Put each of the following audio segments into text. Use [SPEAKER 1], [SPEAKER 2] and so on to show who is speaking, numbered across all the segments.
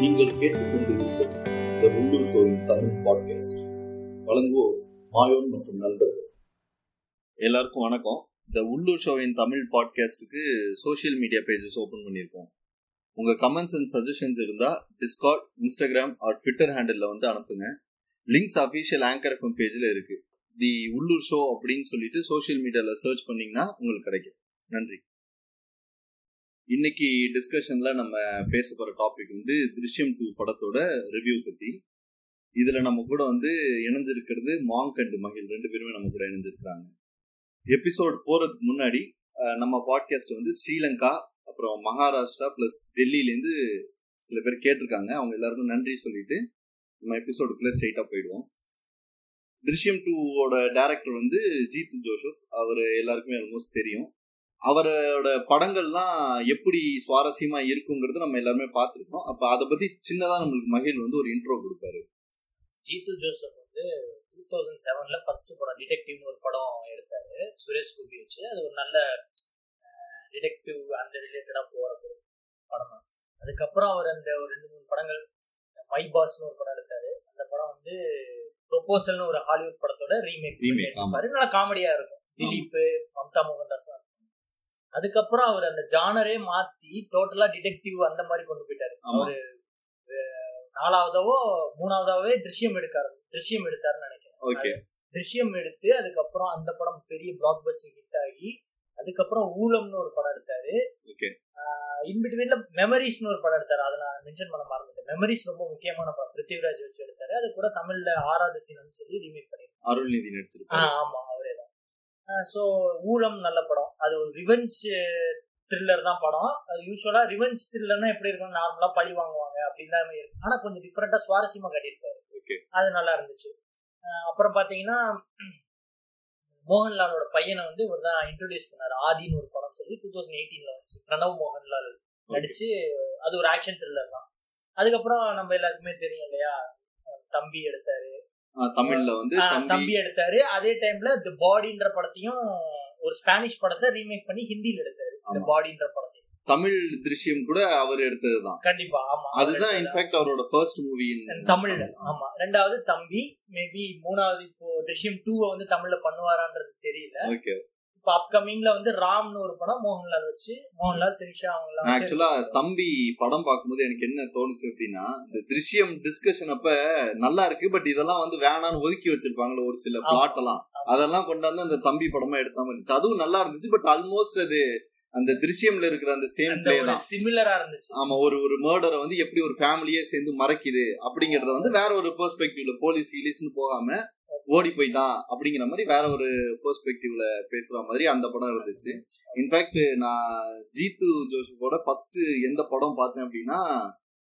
[SPEAKER 1] நீங்கள் கேட்டுக்கொண்டிருப்பது த உள்ளூர் ஷோவின் தமிழ் பாட்காஸ்ட் வழங்குவோர் மாயோன் மற்றும் நண்பர்கள் எல்லாருக்கும் வணக்கம். த உள்ளூர் ஷோவின் தமிழ் பாட்காஸ்ட்டுக்கு சோஷியல் மீடியா பேஜஸ் ஓப்பன் பண்ணியிருக்கோம். உங்கள் கமெண்ட்ஸ் அண்ட் சஜஷன்ஸ் இருந்தால் Discord Instagram or Twitter handle வந்து அனுப்புங்க. லிங்க்ஸ் அஃபீஷியல் ஆங்கர் எஃப்எம் பேஜில் இருக்குது தி உள்ளூர் ஷோ அப்படின்னு சொல்லிட்டு சோஷியல் மீடியாவில் சர்ச் பண்ணிங்கன்னா உங்களுக்கு கிடைக்கும். நன்றி. இன்னைக்கு டிஸ்கஷன்ல நம்ம பேச போற டாபிக் வந்து திருஷ்யம் டூ படத்தோட ரிவ்யூ பத்தி. இதுல நம்ம கூட வந்து இணைஞ்சிருக்கிறது மாங்க் அண்ட் மகிழ் ரெண்டு பேருமே நம்ம கூட இணைஞ்சிருக்கிறாங்க. எபிசோட் போறதுக்கு முன்னாடி நம்ம பாட்காஸ்ட் வந்து ஸ்ரீலங்கா அப்புறம் மகாராஷ்டிரா பிளஸ் டெல்லியிலேருந்து சில பேர் கேட்டிருக்காங்க. அவங்க எல்லாருக்கும் நன்றி சொல்லிட்டு நம்ம எபிசோடுக்குள்ள ஸ்ட்ரைட்டா போயிடுவோம். திருஷ்யம் டூவோட டேரக்டர் வந்து ஜீத் ஜோசப். அவர் எல்லாருக்குமே ஆல்மோஸ்ட் தெரியும். அவரோட படங்கள்லாம் எப்படி சுவாரஸ்யமா இருக்குங்கிறது நம்ம எல்லாருமே பார்த்துருக்கோம். அப்ப அதை பத்தி சின்னதா நம்மளுக்கு மகிழ் வந்து ஒரு இன்ட்ரோ கொடுப்பாரு.
[SPEAKER 2] ஜீத்து ஜோசப் வந்து டூ தௌசண்ட் செவன்ல ஃபர்ஸ்ட் படம் டிடெக்டிவ்னு ஒரு படம் எடுத்தாரு. சுரேஷ் கோபி வச்சு. அது ஒரு நல்ல டிடெக்டிவ் அந்த ரிலேட்டடா போற ஒரு படம் தான் அதுக்கப்புறம் அவர் அந்த ஒரு ரெண்டு மூணு படங்கள் மை பாஸ்னு ஒரு படம் எடுத்தாரு. அந்த படம் வந்து ப்ரொபோசல்னு ஒரு ஹாலிவுட் படத்தோட ரீமேக். எடுப்பாரு நல்லா காமெடியா இருக்கும். திலீப் மம்தா மோகன்தாஸ் அதுக்கப்புறம் அவர் அந்த ஜானரே மாத்தி டோட்டலா டிடெக்டிவ் அந்த மாதிரி கொண்டு போயிட்டாரு. அவரு நாலாவதாவோ மூணாவதாவே திருஷ்யம் எடுக்காரு திருஷ்யம் எடுத்தாருன்னு நினைக்கிறேன்.
[SPEAKER 1] ஓகே.
[SPEAKER 2] திருஷ்யம் எடுத்து அதுக்கப்புறம் அந்த படம் பெரிய பிளாக் பஸ்டர் ஹிட் ஆகி அதுக்கப்புறம் ஊழம்னு ஒரு படம் எடுத்தாரு. இன்பிட்வீன்ல மெமரிஸ்னு ஒரு படம் எடுத்தாரு. அதை நான் மென்ஷன் பண்ண மறந்துட்டேன். மெமரிஸ் ரொம்ப முக்கியமான படம். பிருத்திவிராஜ் வச்சு எடுத்தாரு. அது கூட தமிழ்ல ஆறாவது சீனம் சொல்லி ரீமேக் பண்ணி
[SPEAKER 1] அருள்நிதி
[SPEAKER 2] ஆ,
[SPEAKER 1] நடிச்சிருப்பாரு
[SPEAKER 2] ஆமா. ஸோ ஊழம் நல்ல படம். அது ஒரு ரிவெஞ்ச் த்ரில்லர் தான் படம். அது யூஸ்வலா ரிவெஞ்ச் த்ரில்லர்னா எப்படி இருக்கும் நார்மலா பழி வாங்குவாங்க அப்படின்னு தான் இருக்கும் ஆனா கொஞ்சம் டிஃப்ரெண்டா சுவாரஸ்யமா கட்டியிருப்பாரு. அது நல்லா இருந்துச்சு. அப்புறம் பாத்தீங்கன்னா மோகன்லாலோட பையனை வந்து இவர் தான் இன்ட்ரோடியூஸ் பண்ணாரு. ஆதின்னு ஒரு படம் சொல்லி டூ தௌசண்ட் எயிட்டீன்ல வந்துச்சு. பிரணவ் மோகன்லால் நடிச்சு அது ஒரு ஆக்ஷன் த்ரில்லர் தான். அதுக்கப்புறம் நம்ம எல்லாருக்குமே தெரியும் இல்லையா? தம்பி எடுத்தாரு.
[SPEAKER 1] தமிழ்ல வந்து தம்பி.
[SPEAKER 2] எடுத்தாரு. அதே டைம்ல தி பாடின்ற படத்தையும் ஒரு ஸ்பானிஷ் படத்தை ரீமேக் பண்ணி ஹிந்தியில எடுத்தாரு. தி. பாடின்ற படத்தையும்.
[SPEAKER 1] தமிழ் திருஷ்யம் கூட அவர் எடுத்ததுதான்.
[SPEAKER 2] கண்டிப்பா ஆமா.
[SPEAKER 1] அதுதான் இன்ஃபேக்ட் அவரோட ஃபர்ஸ்ட் மூவி
[SPEAKER 2] தமிழ்ல ஆமா. ரெண்டாவது தம்பி மேபி மூணாவது இப்போ திருஷ்யம் டூ வந்து தமிழ்ல பண்ணுவாரான்றது தெரியல.
[SPEAKER 1] ஓகே
[SPEAKER 2] இப்போ அப்கமிங்ல வந்து ராம்னு ஒரு படம் மோகன்லால் வச்சு மோகன்லால் திரிஷா அவங்க
[SPEAKER 1] ஆக்சுவலா தம்பி படம் பார்க்கும்போது எனக்கு என்ன தோணுச்சு அப்படின்னா இந்த திருஷ்யம் டிஸ்கஷன் அப்ப நல்லா இருக்கு பட் இதெல்லாம் வந்து வேணான்னு ஒதுக்கி வச்சிருப்பாங்களே ஒரு சில. பிளாட் எல்லாம். அதெல்லாம் கொண்டாந்து அந்த தம்பி படமா எடுத்தாம இருந்துச்சு. அதுவும் நல்லா இருந்துச்சு பட் ஆல்மோஸ்ட் அது அந்த திருஷ்யம்ல இருக்கிற அந்த சேம் பிளே தான்.
[SPEAKER 2] சிமிலரா இருந்துச்சு.
[SPEAKER 1] ஆமா ஒரு ஒரு மர்டரை வந்து எப்படி ஒரு ஃபேமிலியே சேர்ந்து மறைக்குது அப்படிங்கறத வந்து வேற ஒரு பெர்ஸ்பெக்டிவ்ல போலீஸ் கிலீஸ்னு போகாம ஓடி போயிட்டான் அப்படிங்கிற மாதிரி வேற ஒரு பெர்ஸ்பெக்டிவ்ல பேசுற மாதிரி அந்த படம் இருந்துச்சு. இன்ஃபேக்ட் நான் ஜீத்து ஜோசப்போட ஃபர்ஸ்ட் எந்த படம் பார்த்தேன் அப்படின்னா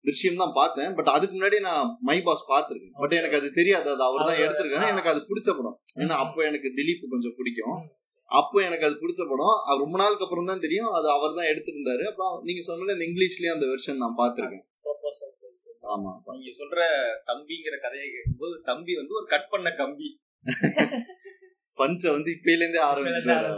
[SPEAKER 1] திருஷ்யம் தான் பார்த்தேன். பட் அதுக்கு முன்னாடி நான் மை பாஸ் பார்த்திருக்கேன். பட் எனக்கு அது தெரியாது. அது அவர் தான் எடுத்திருக்காரு. எனக்கு அது பிடிச்ச படம். ஏன்னா. அப்போ எனக்கு திலீப் கொஞ்சம் பிடிக்கும். அப்போ எனக்கு அது பிடிச்ச படம். அது ரொம்ப நாளுக்கு அப்புறம் தான் தெரியும். அது அவர் தான் எடுத்திருந்தாரு. அப்புறம் நீங்க சொன்ன மாதிரி அந்த இங்கிலீஷ்லயும் அந்த வெர்ஷன் நான் பார்த்திருக்கேன். ஆமா
[SPEAKER 3] நீங்க சொல்ற தம்பிங்கிற கதையை கேட்கும்போது தம்பி வந்து ஒரு கட் பண்ண கம்பி.
[SPEAKER 1] பஞ்ச வந்து இப்பையில இருந்தே ஆரம்பிச்சிட்டாரு.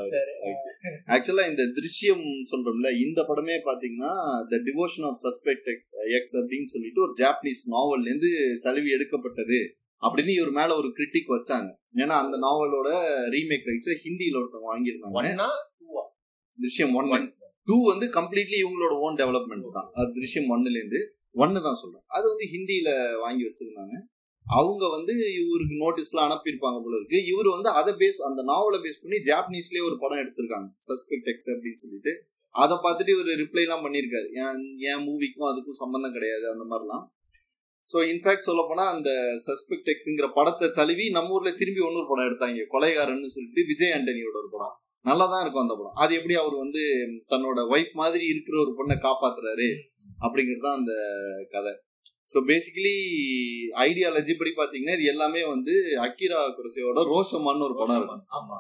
[SPEAKER 1] ஆக்சுவலா இந்த திருஷ்யம் சொல்றோம்ல இந்த படமே பாத்தீங்கன்னா the devotion of suspect X அப்படின்னு சொல்லிட்டு ஒரு ஜாப்பனீஸ் நாவல்ல இருந்து தழுவி எடுக்கப்பட்டது அப்படின்னு இவர் மேல ஒரு கிரிட்டிக் வச்சாங்க. ஏன்னா அந்த நாவலோட ரீமேக் ரைட்ஸ் ஹிந்தியில ஒருத்தவங்க வாங்கியிருந்தாங்க. Drishyam one
[SPEAKER 3] One.
[SPEAKER 1] டூ வந்து கம்ப்ளீட்லி இவங்களோட ஓன் டெவலப்மெண்ட் தான். அது திருஷ்யம் ஒன்னுல இருந்து ஒன்னு தான் சொல்றேன். அது வந்து ஹிந்தியில வாங்கி வச்சிருந்தாங்க. அவங்க வந்து இவருக்கு நோட்டீஸ்லாம் அனுப்பியிருப்பாங்க போல இருக்கு. இவர் வந்து அதை பேஸ் அந்த நாவலை பேஸ் பண்ணி ஜாப்பனீஸ்லயே ஒரு படம் எடுத்திருக்காங்க. சஸ்பெக்ட் எக்ஸ் அப்படின்னு சொல்லிட்டு. அதை பார்த்துட்டு இவர் ரிப்ளைலாம் பண்ணியிருக்காரு. என் என் மூவிக்கும் அதுக்கும் சம்மந்தம் கிடையாது அந்த மாதிரிலாம். ஸோ இன்ஃபேக்ட் சொல்ல அந்த சஸ்பெக்ட் எக்ஸுங்கிற படத்தை தழுவி நம்ம ஊர்ல திரும்பி ஒன்னொரு படம் எடுத்தாங்க. கொலைகாரன்னு சொல்லிட்டு விஜய் ஆண்டனியோட ஒரு படம். நல்லா தான் இருக்கும் அந்த படம். அது எப்படி அவர் வந்து தன்னோட ஒய்ஃப் மாதிரி இருக்கிற ஒரு பொண்ணை காப்பாத்துறாரு? அப்படிங்கிறது தான் அந்த கதை. ஸோ பேசிக்கலி ஐடியாலஜி படி பார்த்தீங்கன்னா இது எல்லாமே வந்து அக்கிரா குரசையோட ரோஷமான்னு ஒரு படம் இருக்கும்
[SPEAKER 2] ஆமா.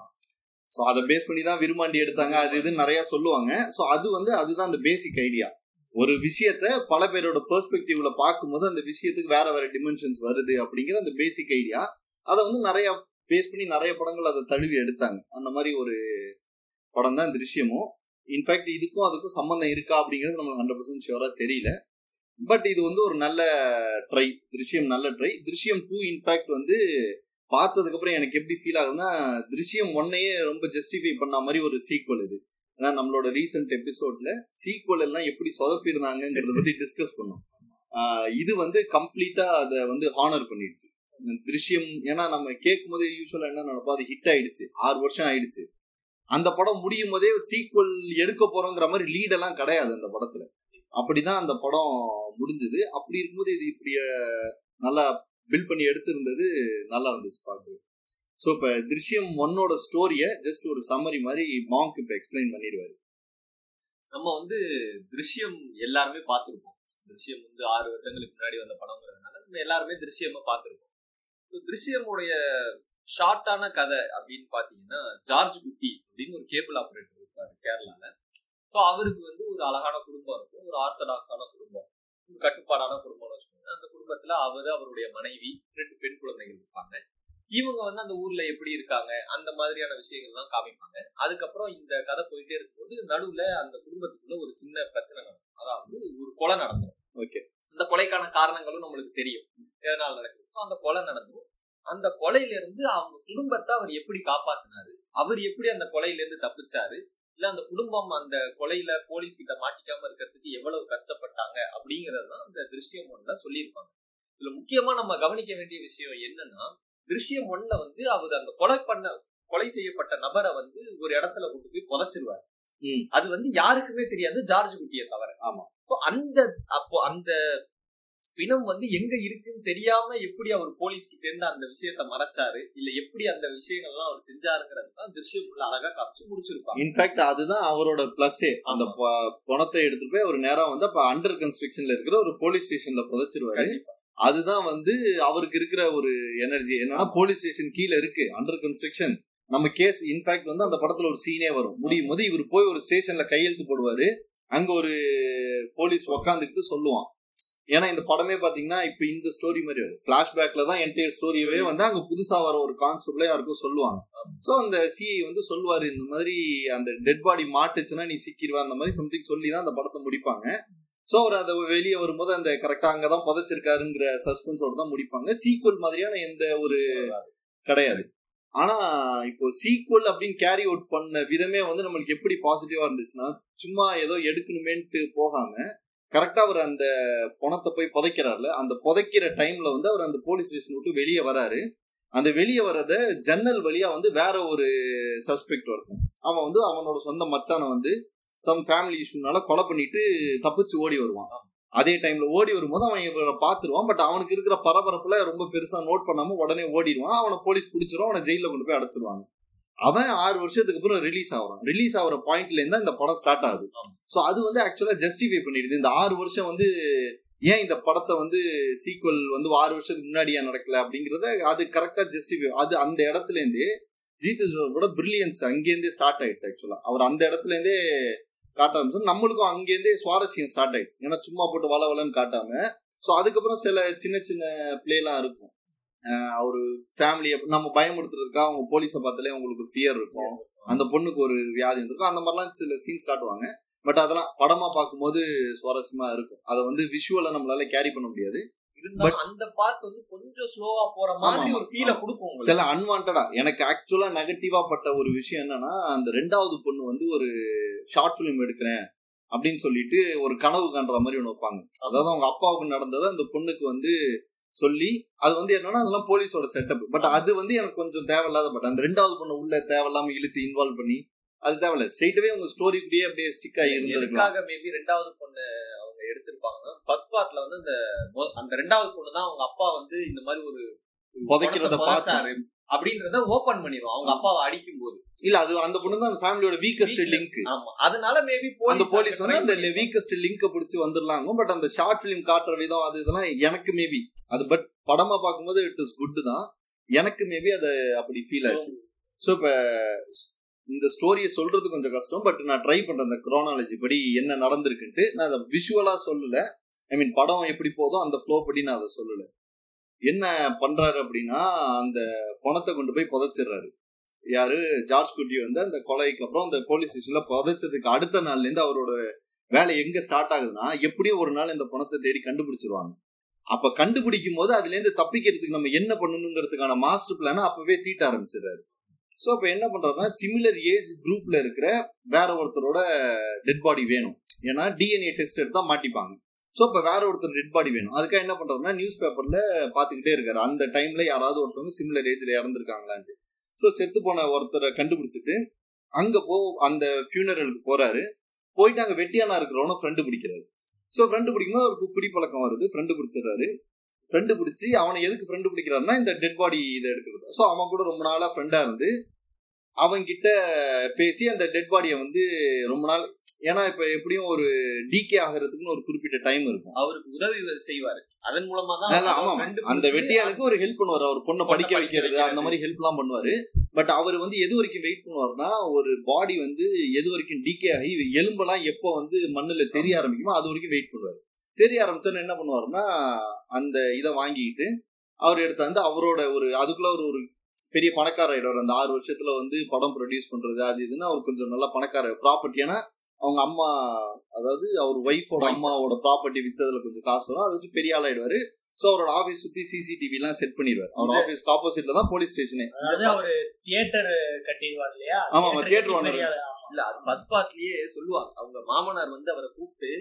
[SPEAKER 1] ஸோ அதை பேஸ் பண்ணி தான் விரும்மாண்டி எடுத்தாங்க. அது இதுன்னு நிறைய சொல்லுவாங்க. ஸோ அது வந்து அதுதான் அந்த பேசிக் ஐடியா ஒரு விஷயத்த பல பேரோட பெர்ஸ்பெக்டிவ்ல பார்க்கும்போது அந்த விஷயத்துக்கு வேற வேற டிமென்ஷன்ஸ் வருது அப்படிங்கிற அந்த பேசிக் ஐடியா அதை வந்து நிறைய பேஸ் பண்ணி நிறைய படங்கள் அதை தழுவி எடுத்தாங்க. அந்த மாதிரி ஒரு படம் தான் திருஷ்யமும் இன்ஃபேக்ட் இதுக்கும் அதுக்கும் சம்மந்தம் இருக்கா அப்படிங்கிறது நம்மளுக்கு ஹண்ட்ரட் பர்சன்ட் ஷியூராக தெரியல. பட் இது வந்து ஒரு நல்ல ட்ரை திருஷ்யம் நல்ல ட்ரை திருஷ்யம் டூ இன்ஃபேக்ட் வந்து பார்த்ததுக்கப்புறம் எனக்கு எப்படி ஃபீல் ஆகுதுன்னா திருஷ்யம் ஒன்னையே ரொம்ப ஜஸ்டிஃபை பண்ண மாதிரி ஒரு சீக்வல் இது. ஏன்னா நம்மளோட ரீசெண்ட் எபிசோட்ல சீக்வல் எல்லாம் எப்படி சொதப்பிடுந்தாங்கிறத பத்தி டிஸ்கஸ் பண்ணோம். இது வந்து கம்ப்ளீட்டா அதை வந்து ஹானர் பண்ணிடுச்சு. திருஷ்யம் ஏன்னா நம்ம கேட்கும் போது யூஸ்வலா என்ன நடப்போம் அது ஹிட் ஆயிடுச்சு. ஆறு வருஷம் ஆயிடுச்சு. அந்த படம் முடியும் போதே ஒரு சீக்வல் எடுக்க போறோங்கிற மாதிரி லீடெல்லாம் கிடையாது அந்த படத்துல. அப்படிதான் அந்த படம் முடிஞ்சது. அப்படி இருக்கும்போது இது இப்படி நல்லா பில்ட் பண்ணி எடுத்திருந்தது நல்லா இருந்துச்சு பார்க்க ஸோ இப்போ திருஷ்யம் ஒன்னோட ஸ்டோரியை ஜஸ்ட் ஒரு சம்மரி மாதிரி மாங்க் இப்போ எக்ஸ்பிளைன் பண்ணிடுவாரு.
[SPEAKER 3] நம்ம வந்து திருஷ்யம் எல்லாருமே பார்த்துருப்போம். திருஷ்யம் வந்து ஆறு வருடங்களுக்கு முன்னாடி வந்த படங்கிறதுனால நம்ம எல்லாருமே திருஷ்யமா பார்த்துருப்போம். திருஷ்யமுடைய ஷார்ட்டான கதை அப்படின்னு பாத்தீங்கன்னா ஜார்ஜ் குட்டி அப்படின்னு ஒரு கேபிள் ஆபரேட்டர் இருப்பாரு கேரளால. ஸோ அவருக்கு வந்து ஒரு அழகான குடும்பம் இருக்கும். ஒரு ஆர்த்தடாக்ஸான குடும்பம். ஒரு கட்டுப்பாடான குடும்பம்னு வச்சுக்கோங்க அந்த குடும்பத்துல அவரு அவருடைய மனைவி ரெண்டு பெண் குழந்தைகள் இருப்பாங்க. இவங்க வந்து அந்த ஊர்ல எப்படி இருக்காங்க அந்த மாதிரியான விஷயங்கள்லாம் காமிப்பாங்க. அதுக்கப்புறம் இந்த கதை போயிட்டே இருக்கும்போது நடுவுல அந்த குடும்பத்துக்குள்ள ஒரு சின்ன பிரச்சனை நடக்கும். அதாவது ஒரு கொலை நடக்கும்.
[SPEAKER 1] Okay.
[SPEAKER 3] அந்த கொலைக்கான காரணங்களும் நம்மளுக்கு தெரியும். எதனால நடக்குது? So, அந்த கொலை நடந்தும் அந்த கொலையில இருந்து அவங்க குடும்பத்தை அவர் எப்படி காப்பாத்தினாரு? அவர் எப்படி அந்த கொலையில இருந்து தப்பிச்சாரு? இல்ல அந்த குடும்பம் அந்த கொலையில போலீஸ் கிட்ட மாட்டிக்காம இருக்கிறதுக்கு எவ்வளவு கஷ்டப்பட்டாங்க அப்படிங்கறதுதான் அந்த திருஷ்யம் ஒன்றுல சொல்லியிருப்பாங்க. இதுல முக்கியமா நம்ம கவனிக்க வேண்டிய விஷயம் என்னன்னா திருஷ்யம் ஒண்ணுல வந்து அவர் அந்த கொலை பண்ண கொலை செய்யப்பட்ட நபரை வந்து ஒரு இடத்துல கொண்டு போய் புதைச்சிருவாரு. அது வந்து யாருக்குமே தெரியாது ஜார்ஜ் குட்டியை தவிர.
[SPEAKER 1] ஆமா.
[SPEAKER 3] அந்த அப்போ அந்த பிணம் வந்து எங்க இருக்குன்னு தெரியாம எப்படி அவர் போலீஸ் கிட்ட இருந்து அந்த விஷயத்த மறைச்சாரு? இல்ல எப்படி அந்த விஷயங்கள்லாம் அவர் செஞ்சாருங்கிறது தான் திருஷ்யக்குள்ள அழகா காமிச்சு முடிச்சிருப்பாங்க.
[SPEAKER 1] இன்ஃபேக்ட் அதுதான் அவரோட பிளஸ்ஸே அந்த பணத்தை எடுத்துட்டு போய் அவர் நேரா வந்து அப்ப அண்டர் கன்ஸ்ட்ரக்ஷன்ல இருக்கிற ஒரு போலீஸ் ஸ்டேஷன்ல புதைச்சிருவாரு. அதுதான் வந்து அவருக்கு இருக்கிற ஒரு எனர்ஜி என்னன்னா போலீஸ் ஸ்டேஷன் கீழ இருக்கு அண்டர் கன்ஸ்ட்ரக்ஷன் நம்ம கேஸ் இன்ஃபேக்ட் வந்து அந்த படத்துல ஒரு சீனே வரும். முடியும் போது இவர் போய் ஒரு ஸ்டேஷன்ல கையெழுத்து போடுவாரு. அங்க ஒரு போலீஸ் உக்காந்துக்கிட்டு சொல்லுவான். ஏன்னா இந்த படமே பாத்தீங்கன்னா இப்ப இந்த ஸ்டோரி மாதிரி வரும். பிளாஷ்பேக்ல தான் என்டையர் ஸ்டோரியவே வந்து அங்க புதுசா வர ஒரு கான்ஸ்டபிளே யாருக்கும் சொல்லுவாங்க. சோ அந்த சிஐ வந்து சொல்லுவாரு இந்த மாதிரி அந்த டெட் பாடி மாட்டுச்சுன்னா நீ சிக்கிடுவா அந்த மாதிரி சம்திங் சொல்லி தான் அந்த படத்தை முடிப்பாங்க. ஸோ அவர் அதை வெளியே வரும்போது அந்த கரெக்டாக அங்கே தான் புதைச்சிருக்காருங்கிற சஸ்பென்ஸோட தான் முடிப்பாங்க. சீக்வல் மாதிரியான எந்த ஒரு கிடையாது. ஆனா இப்போ சீக்வல் அப்படின்னு கேரி அவுட் பண்ண விதமே வந்து நம்மளுக்கு எப்படி பாசிட்டிவா இருந்துச்சுன்னா சும்மா ஏதோ எடுக்கணுமேன்ட்டு போகாம கரெக்டா அவர் அந்த பணத்தை போய் புதைக்கிறாருல. அந்த புதைக்கிற டைம்ல வந்து அவர் அந்த போலீஸ் ஸ்டேஷன் விட்டு வெளியே வராரு. அந்த வெளியே வர்றத ஜன்னல் வழியா வந்து வேற ஒரு சஸ்பெக்ட் ஒருத்தன். அவன் வந்து அவனோட சொந்த மச்சானை வந்து சம் ஃபேமிலி இஷ்யூனால கொலை பண்ணிட்டு தப்பிச்சு ஓடி வருவான். அதே டைம்ல ஓடி வரும்போது அவன் இவரை பார்த்துருவான். பட் அவனுக்கு இருக்கிற பரபரப்புல ரொம்ப பெருசா நோட் பண்ணாம உடனே ஓடிடுவான். அவனை போலீஸ் பிடிச்சிரும் அவனை ஜெயில கொண்டு போய் அடைச்சிருவாங்க. அவன் ஆறு வருஷத்துக்கு அப்புறம் ரிலீஸ் ஆகுறான். ரிலீஸ் ஆகுற பாயிண்ட்ல இருந்தா இந்த படம் ஸ்டார்ட் ஆகுது. சோ அது வந்து ஆக்சுவலா ஜஸ்டிஃபை பண்ணிடுது. இந்த ஆறு வருஷம் வந்து ஏன் இந்த படத்தை வந்து சீக்வல் வந்து ஆறு வருஷத்துக்கு முன்னாடியா நடக்கல அப்படிங்கறத அது கரெக்டா ஜஸ்டிஃபை அது அந்த இடத்துல இருந்தே ஜீத் ஜோரோட பிரில்லியன்ஸ் அங்கேருந்தே ஸ்டார்ட் ஆயிடுச்சு ஆக்சுவலா அவர் அந்த இடத்துல இருந்தே காட்ட ஆரம்பிச்சு நம்மளுக்கும் அங்கேருந்தே சுவாரஸ்யம் ஸ்டார்ட் ஆயிடுச்சு. ஏன்னா சும்மா போட்டு வள வளன்னு காட்டாம. ஸோ அதுக்கப்புறம் சில சின்ன சின்ன பிளேலாம் இருக்கும். ஒரு ஃபேமிலியை நம்ம பயமுறுத்துறதுக்காக அவங்க போலீஸை பார்த்தாலே அவங்களுக்கு ஒரு ஃபியர் இருக்கும். அந்த பொண்ணுக்கு ஒரு வியாதி இருக்கும் அந்த மாதிரிலாம் சில சீன்ஸ் காட்டுவாங்க. பட் அதெல்லாம் படமா பார்க்கும்போது சுவாரஸ்யமா இருக்கும். அதை வந்து விஷுவலா நம்மளால கேரி பண்ண முடியாது.
[SPEAKER 3] அந்த பார்ட் வந்து கொஞ்சம் ஸ்லோவா போற மாதிரி ஒரு ஃபீல. கொடுக்கும்.
[SPEAKER 1] சில அன்வான்டா எனக்கு ஆக்சுவலா நெகட்டிவா பட்ட ஒரு விஷயம் என்னன்னா அந்த ரெண்டாவது பொண்ணு வந்து ஒரு ஷார்ட் பிலிம் எடுக்கிறேன் அப்படின்னு சொல்லிட்டு ஒரு கனவு காண்ற மாதிரி ஒன்று வைப்பாங்க. அதாவது அவங்க அப்பாவுக்கு நடந்ததை அந்த பொண்ணுக்கு வந்து சொல்லி அது வந்து என்னன்னா அதெல்லாம் போலீஸோட செட்டப் பட் அது வந்து எனக்கு கொஞ்சம் தேவையில்லாத பட் அந்த ரெண்டாவது பொண்ணு உள்ள தேவையில்லாம இழுத்து இன்வால்வ் பண்ணி அது தேவையில்ல. ஸ்ட்ரெயிட்டவே உங்க ஸ்டோரிக்குள்ளேயே அப்படியே ஸ்டிக் ஆகி இருந்திருக்கலாம்.
[SPEAKER 3] எதுக்காக மேபி ரெண்டாவது பொண்ணு அவங்க எடுத்திருப்பாங்கன்னா ஃபர்ஸ்ட் பார்ட்ல வந்து அந்த அந்த ரெண்டாவது பொண்ணு தான் அவங்க அப்பா வந்து இந்த மாதிரி ஒரு
[SPEAKER 1] புதைக்கிறத
[SPEAKER 3] பணத்தை
[SPEAKER 1] பார்த்து.
[SPEAKER 3] புதைச்சாரு. அப்படின்றத ஓபன் பண்ணிடும் அவங்க அப்பாவை அடிக்கும் போது
[SPEAKER 1] இல்ல அது அந்த பொண்ணு தான் அந்த ஃபேமிலியோட வீக்கஸ்ட். லிங்க்
[SPEAKER 3] ஆமா. அதனால மேபி
[SPEAKER 1] அந்த போலீஸ் வந்து அந்த வீக்கஸ்ட் லிங்க் பிடிச்சி வந்துடலாங்க. பட் அந்த ஷார்ட் பிலிம் காட்டுற விதம் அது இதெல்லாம் எனக்கு மேபி அது பட் படமா பார்க்கும்போது இட் இஸ் குட் தான். எனக்கு மேபி அது அப்படி ஃபீல் ஆச்சு. ஸோ இப்போ இந்த ஸ்டோரியை சொல்றது கொஞ்சம் கஷ்டம். பட் நான் ட்ரை பண்றேன் அந்த குரோனாலஜி படி என்ன நடந்திருக்குன்ட்டு. நான் அதை விஷுவலா சொல்லல. ஐ மீன் படம் எப்படி போதோ அந்த ஃப்ளோ படி நான் அதை சொல்லல. என்ன பண்றாரு அப்படின்னா அந்த பணத்தை கொண்டு போய் புதைச்சிடுறாரு. யாரு? ஜார்ஜ் குட்டி வந்து அந்த கொலைக்கு அப்புறம் அந்த போலீஸ் ஸ்டேஷன்ல புதைச்சதுக்கு அடுத்த நாள்ல இருந்து அவரோட வேலை எங்க ஸ்டார்ட் ஆகுதுன்னா எப்படியும் ஒரு நாள் இந்த பணத்தை தேடி கண்டுபிடிச்சிருவாங்க. அப்ப கண்டுபிடிக்கும் போது அதுல இருந்து தப்பிக்கிறதுக்கு நம்ம என்ன பண்ணணுங்கிறதுக்கான மாஸ்டர் பிளான அப்பவே தீட்ட ஆரம்பிச்சிடுறாரு. ஸோ அப்போ என்ன பண்றாருன்னா சிமிலர் ஏஜ் குரூப்ல இருக்கிற வேற ஒருத்தரோட டெட் பாடி வேணும். ஏன்னா டிஎன்ஏ டெஸ்ட் எடுத்தா மாட்டிப்பாங்க. ஸோ இப்போ வேற ஒருத்தர் டெட் பாடி வேணும். அதுக்காக என்ன பண்றாருன்னா நியூஸ் பேப்பர்ல பார்த்துக்கிட்டே இருக்காரு. அந்த டைம்ல யாராவது ஒருத்தவங்க சிமிலர் ஏஜ்ல இறந்துருக்காங்களான்ட்டு. ஸோ செத்து போன ஒருத்தரை கண்டுபிடிச்சிட்டு அங்க போ அந்த ஃபியூனரலுக்கு போறாரு. போயிட்டு அங்க வெட்டியானா இருக்கிறவன ஃப்ரெண்டு பிடிக்கிறாரு. ஸோ ஃப்ரெண்டு பிடிக்கும்போது அவருக்கு குடிப்பழக்கம் வருது. ஃப்ரெண்டு பிடிச்சிடுறாரு. ஃப்ரெண்டு பிடிச்சி அவனை எதுக்கு ஃப்ரெண்டு பிடிக்கிறாருன்னா இந்த டெட் பாடி இதை எடுக்கிறது. ஸோ அவன் கூட ரொம்ப நாளாக ஃப்ரெண்டாக இருந்து அவன் கிட்ட பேசி அந்த டெட் பாடியை வந்து ரொம்ப நாள் ஏன்னா இப்ப எப்படியும் ஒரு டிகே ஆகிறதுக்குன்னு ஒரு குறிப்பிட்ட டைம் இருக்கும்.
[SPEAKER 3] அவருக்கு உதவி செய்வாரு. அதன் மூலமா தான்
[SPEAKER 1] ஆமா, அந்த
[SPEAKER 3] பிடிச்சு
[SPEAKER 1] வெட்டியானுக்கு ஒரு ஹெல்ப் பண்ணுவார். அவர் பொண்ணை படிக்க வைக்கிறது. அந்த மாதிரி ஹெல்ப் எல்லாம் பண்ணுவாரு. பட் அவர் வந்து எது வரைக்கும் வெயிட் பண்ணுவார்னா ஒரு பாடி வந்து எது வரைக்கும் டிகே ஆகி எலும்பெல்லாம் எப்போ வந்து மண்ணுல தெரிய ஆரம்பிக்குமோ அது வரைக்கும் வெயிட் பண்ணுவார். தெரிய ஆரம்பிச்சோன்னு என்ன பண்ணுவாருன்னா அந்த இதை வாங்கிக்கிட்டு அவர் எடுத்து வந்து அவரோட ஒரு அதுக்குள்ள ஒரு ஒரு பெரிய பணக்கார ஆயிடுவார். அந்த ஆறு வருஷத்துல வந்து படம் ப்ரொடியூஸ் பண்றது அது இதுன்னு அவர் கொஞ்சம் நல்ல பணக்கார ப்ராப்பர்ட்டி ஏன்னா அவங்க அம்மா அதாவது அவர் ஒய்ஃபோட. அம்மாவோட ப்ராப்பர்ட்டி வித்ததுல கொஞ்சம் காசு வரும். அதை வச்சு பெரிய ஆளாயிடுவாரு. சோ அவரோட ஆபீஸ் சுத்தி சிசிடிவி எல்லாம் செட் பண்ணிடுவார். அவர் ஆபீஸ்க்கு ஆப்போசிட்ல தான் போலீஸ் ஸ்டேஷனே
[SPEAKER 2] அதாவது அவரு தியேட்டர் கட்டிடுவார் இல்லையா?
[SPEAKER 1] ஆமா, ஆமா,
[SPEAKER 2] ஆளு. ஆமா.
[SPEAKER 3] இல்ல அது ஃபர்ஸ்ட் பார்ட்லயே சொல்லுவாங்க. அவங்க மாமனார் வந்து அவரை கூப்பிட்டு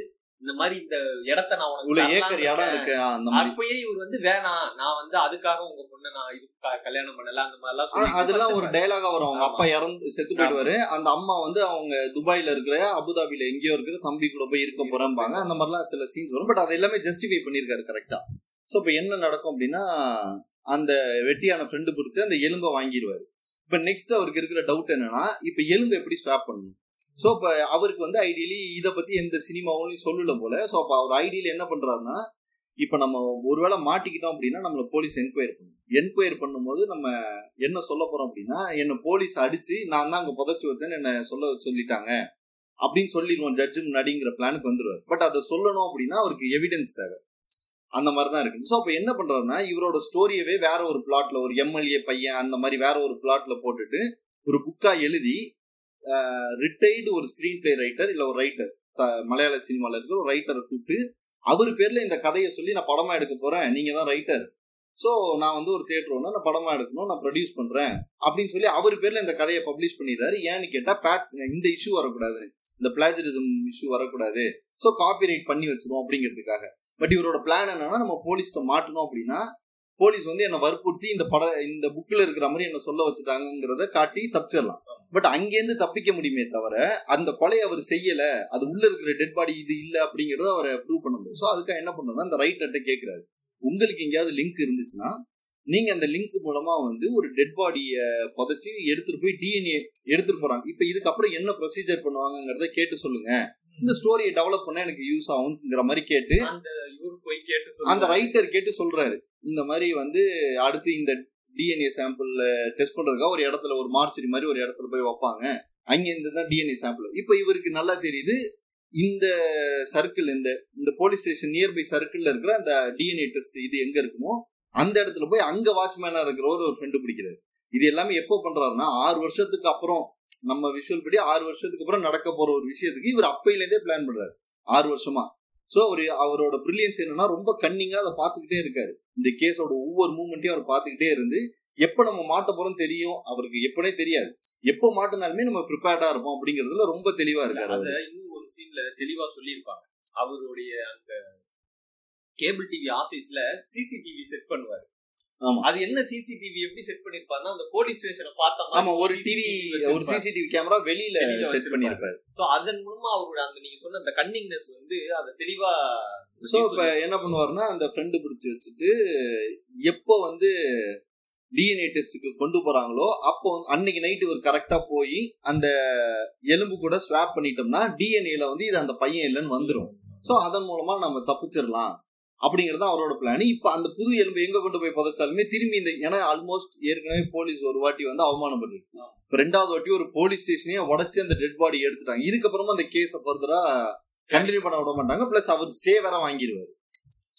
[SPEAKER 3] இந்த மாதிரி இந்த இடத்த நான் உனக்கு
[SPEAKER 1] ஏக்கர் இடம். இருக்கு. ஆ, அந்த மாதிரி.
[SPEAKER 3] அப்பயே இவர் வந்து வேணாம் நான் வந்து அதுக்காக உங்க பொண்ணை நான் இது கல்யாணம் பண்ணல அந்த மாதிரி எல்லாம்
[SPEAKER 1] ஆனா
[SPEAKER 3] சொல்லிட்டு
[SPEAKER 1] அதெல்லாம் ஒரு. டயலாகா வரும். அவங்க. அப்பா இறந்து செத்து போயிடுவாரு. அந்த அம்மா வந்து அவங்க துபாயில இருக்கிற அபுதாபில எங்கேயோ இருக்கிற தம்பி கூட போய் இருக்க போறேன்பாங்க. அந்த மாதிரிலாம் சில சீன்ஸ் வரும். பட் அது எல்லாமே ஜஸ்டிஃபை பண்ணியிருக்காரு கரெக்டா ஸோ இப்போ என்ன நடக்கும் அப்படின்னா அந்த வெட்டியான ஃப்ரெண்டு பிடிச்சி அந்த எலும்பை வாங்கிடுவாரு இப்போ நெக்ஸ்ட் அவருக்கு இருக்கிற டவுட் என்னன்னா இப்போ எலும்பு எப்படி ஸ்வாப் பண்ணணும்? ஸோ இப்போ அவருக்கு வந்து ஐடியலி இதை பற்றி எந்த சினிமாவும் சொல்லல போல. ஸோ அப்போ அவர் ஐடியில் என்ன பண்ணுறாருன்னா இப்போ நம்ம ஒருவேளை மாட்டிக்கிட்டோம் அப்படின்னா நம்மளை போலீஸ் என்கொயரி பண்ணும். என்கொயரி பண்ணும்போது நம்ம என்ன சொல்ல போகிறோம் அப்படின்னா என்னை போலீஸ் அடித்து நான் தான் அங்கே புதைச்சி வச்சேன்னு என்னை சொல்ல சொல்லிட்டாங்க. அப்படின்னு சொல்லிடுவோம் ஜட்ஜு முன்னாடிங்கிற பிளானுக்கு வந்துடுவார் பட் அதை சொல்லணும் அப்படின்னா அவருக்கு எவிடன்ஸ் தேவை. அந்த மாதிரி தான் இருக்கு. ஸோ அப்போ என்ன பண்ணுறாருன்னா இவரோட ஸ்டோரியவே வேற ஒரு பிளாட்ல ஒரு எம்எல்ஏ பையன் அந்த மாதிரி வேற ஒரு பிளாட்ல போட்டுட்டு ஒரு புக்கா எழுதி ரிட்டைர்டு ஒரு ஸ்கிரீன் பிளே ரைட்டர் இல்லை ஒரு ரைட்டர் மலையாள சினிமாவில் இருக்கிற ஒரு ரைட்டரை கூப்பிட்டு அவர் பேரில் இந்த கதையை சொல்லி நான் படமாக எடுக்க போகிறேன் நீங்கள் தான் ரைட்டர் ஸோ நான் வந்து ஒரு தேட்டர் ஒன்று நான் படமாக எடுக்கணும் நான் ப்ரொடியூஸ் பண்ணுறேன் அப்படின்னு சொல்லி அவர் பேரில் இந்த கதையை பப்ளிஷ் பண்ணிடுறாரு. ஏன்னு கேட்டால் பேட் இந்த இஷ்யூ வரக்கூடாதுன்னு இந்த பிளாஜரிசம் இஷ்யூ வரக்கூடாது. ஸோ காப்பிரைட் பண்ணி வச்சிருவோம் அப்படிங்கிறதுக்காக. பட் இவரோட பிளான் என்னன்னா நம்ம போலீஸ்கிட்ட மாட்டணும் அப்படின்னா போலீஸ் வந்து என்னை வற்புறுத்தி இந்த பட இந்த புக்கில் இருக்கிற மாதிரி என்னை சொல்ல வச்சுட்டாங்கிறத காட்டி தப்பிச்சிடலாம். பட் அங்கேருந்து தப்பிக்க முடியுமே தவிர அந்த கொலையை அவர் செய்யல அது உள்ள இருக்கிற டெட் பாடி இது இல்ல அப்படிங்கறத அவரை ப்ரூவ் பண்ண முடியும். ஸோ அதுக்காக என்ன பண்ணணும்னா அந்த ரைட்டர்கிட்ட கேட்கிறாரு உங்களுக்கு எங்கேயாவது லிங்க் இருந்துச்சுன்னா நீங்க அந்த லிங்க் மூலமா வந்து ஒரு டெட் பாடியை புதைச்சி எடுத்துட்டு போய் டிஎன்ஏ எடுத்துட்டு போறாங்க. இப்ப இதுக்கப்புறம் என்ன ப்ரொசீஜர் பண்ணுவாங்கங்கிறத கேட்டு சொல்லுங்க. இந்த ஸ்டோரியை டெவலப் பண்ண எனக்கு யூஸ் ஆகுங்கிற மாதிரி கேட்டு
[SPEAKER 3] அந்த இவரு போய் கேட்டு
[SPEAKER 1] அந்த
[SPEAKER 3] சொல்லுவாரு.
[SPEAKER 1] ரைட்டர் கேட்டு சொல்றாரு. இந்த மாதிரி வந்து அடுத்து இந்த டிஎன்ஏ சாம்பிள் டெஸ்ட் பண்றதுக்காக ஒரு இடத்துல ஒரு மார்ச்சரி மாதிரி ஒரு இடத்துல போய் வைப்பாங்க. அங்கேருந்து தான் டிஎன்ஏ சாம்பிள் இப்போ இவருக்கு நல்லா தெரியுது இந்த சர்க்கிள் இந்த இந்த போலீஸ் ஸ்டேஷன் நியர்பை சர்க்கிள்ல இருக்கிற அந்த டிஎன்ஏ டெஸ்ட் இது எங்க இருக்குமோ அந்த இடத்துல போய் அங்க வாட்ச்மேனா இருக்கிறவர் ஒரு ஃப்ரெண்டு பிடிக்கிறாரு. இது எல்லாமே எப்போ பண்றாருன்னா ஆறு வருஷத்துக்கு அப்புறம் நம்ம விஷுவல் படி ஆறு வருஷத்துக்கு அப்புறம் நடக்க போற ஒரு விஷயத்துக்கு இவர் அப்பையிலேருந்தே பிளான் பண்றாரு. ஆறு வருஷமா. சோ அவர் அவரோட பிரில்லியன்ஸ் என்னன்னா ரொம்ப கன்னிங்கா அதை பார்த்துக்கிட்டே இருக்காரு. இந்த கேஸோட ஒவ்வொரு மூமெண்ட்டையும் அவர் பார்த்துக்கிட்டே இருந்து எப்ப நம்ம மாட்ட போறோம் தெரியும்? அவருக்கு எப்பனே தெரியாது. எப்போ மாட்டினாலுமே நம்ம ப்ரிப்பேர்டா இருப்போம் அப்படிங்கறதுல ரொம்ப தெளிவா இருக்காரு
[SPEAKER 3] அத. இன்னும் ஒரு சீன்ல தெளிவா சொல்லியிருப்பாங்க. அவருடைய அந்த கேபிள் டிவி ஆபீஸ்ல சிசிடிவி செட் பண்ணுவாரு.
[SPEAKER 1] ஆமா.
[SPEAKER 3] அது என்ன சிசிடிவி எப்படி செட் பண்ணிருப்பாருன்னா அந்த போலீஸ் ஸ்டேஷனை பார்த்த
[SPEAKER 1] ஆமா ஒரு டிவி ஒரு. சிசிடிவி கேமரா வெளியில செட். பண்ணிருப்பாரு
[SPEAKER 3] சோ அதன் மூலமா அவரோட அந்த நீங்க சொன்ன அந்த கன்னிங்னஸ் வந்து அத தெளிவா
[SPEAKER 1] சோ இப்ப என்ன பண்ணுவாருன்னா அந்த ஃப்ரெண்டு பிடிச்சு வச்சுட்டு எப்போ வந்து டிஎன்ஏ டெஸ்ட்டுக்கு கொண்டு போறாங்களோ அப்போ அன்னைக்கு நைட்டு ஒரு கரெக்டா போய் அந்த எலும்பு கூட ஸ்வாப் பண்ணிட்டோம்னா டிஎன்ஏல வந்து இது அந்த பையன் இல்லைன்னு வந்துரும் சோ அதன் மூலமா நம்ம தப்பிச்சிடலாம் அப்படிங்கறது அவரோட பிளான் இப்ப அந்த புது எலும்பு எங்க கொண்டு போய் புதைச்சாலுமே திரும்பி இந்த ஏன்னா ஆல்மோஸ்ட் ஏற்கனவே போலீஸ் ஒரு வாட்டி வந்து அவமானம் பண்ணிடுச்சு இப்ப ரெண்டாவது வாட்டி ஒரு போலீஸ் ஸ்டேஷனையே உடைச்சு அந்த டெட் பாடி எடுத்துட்டாங்க. இதுக்கப்புறமா அந்த கேஸ ஃபர்தரா கண்டினியூ பண்ண விட மாட்டாங்க. பிளஸ் அவர் ஸ்டே வேற வாங்கிடுவாரு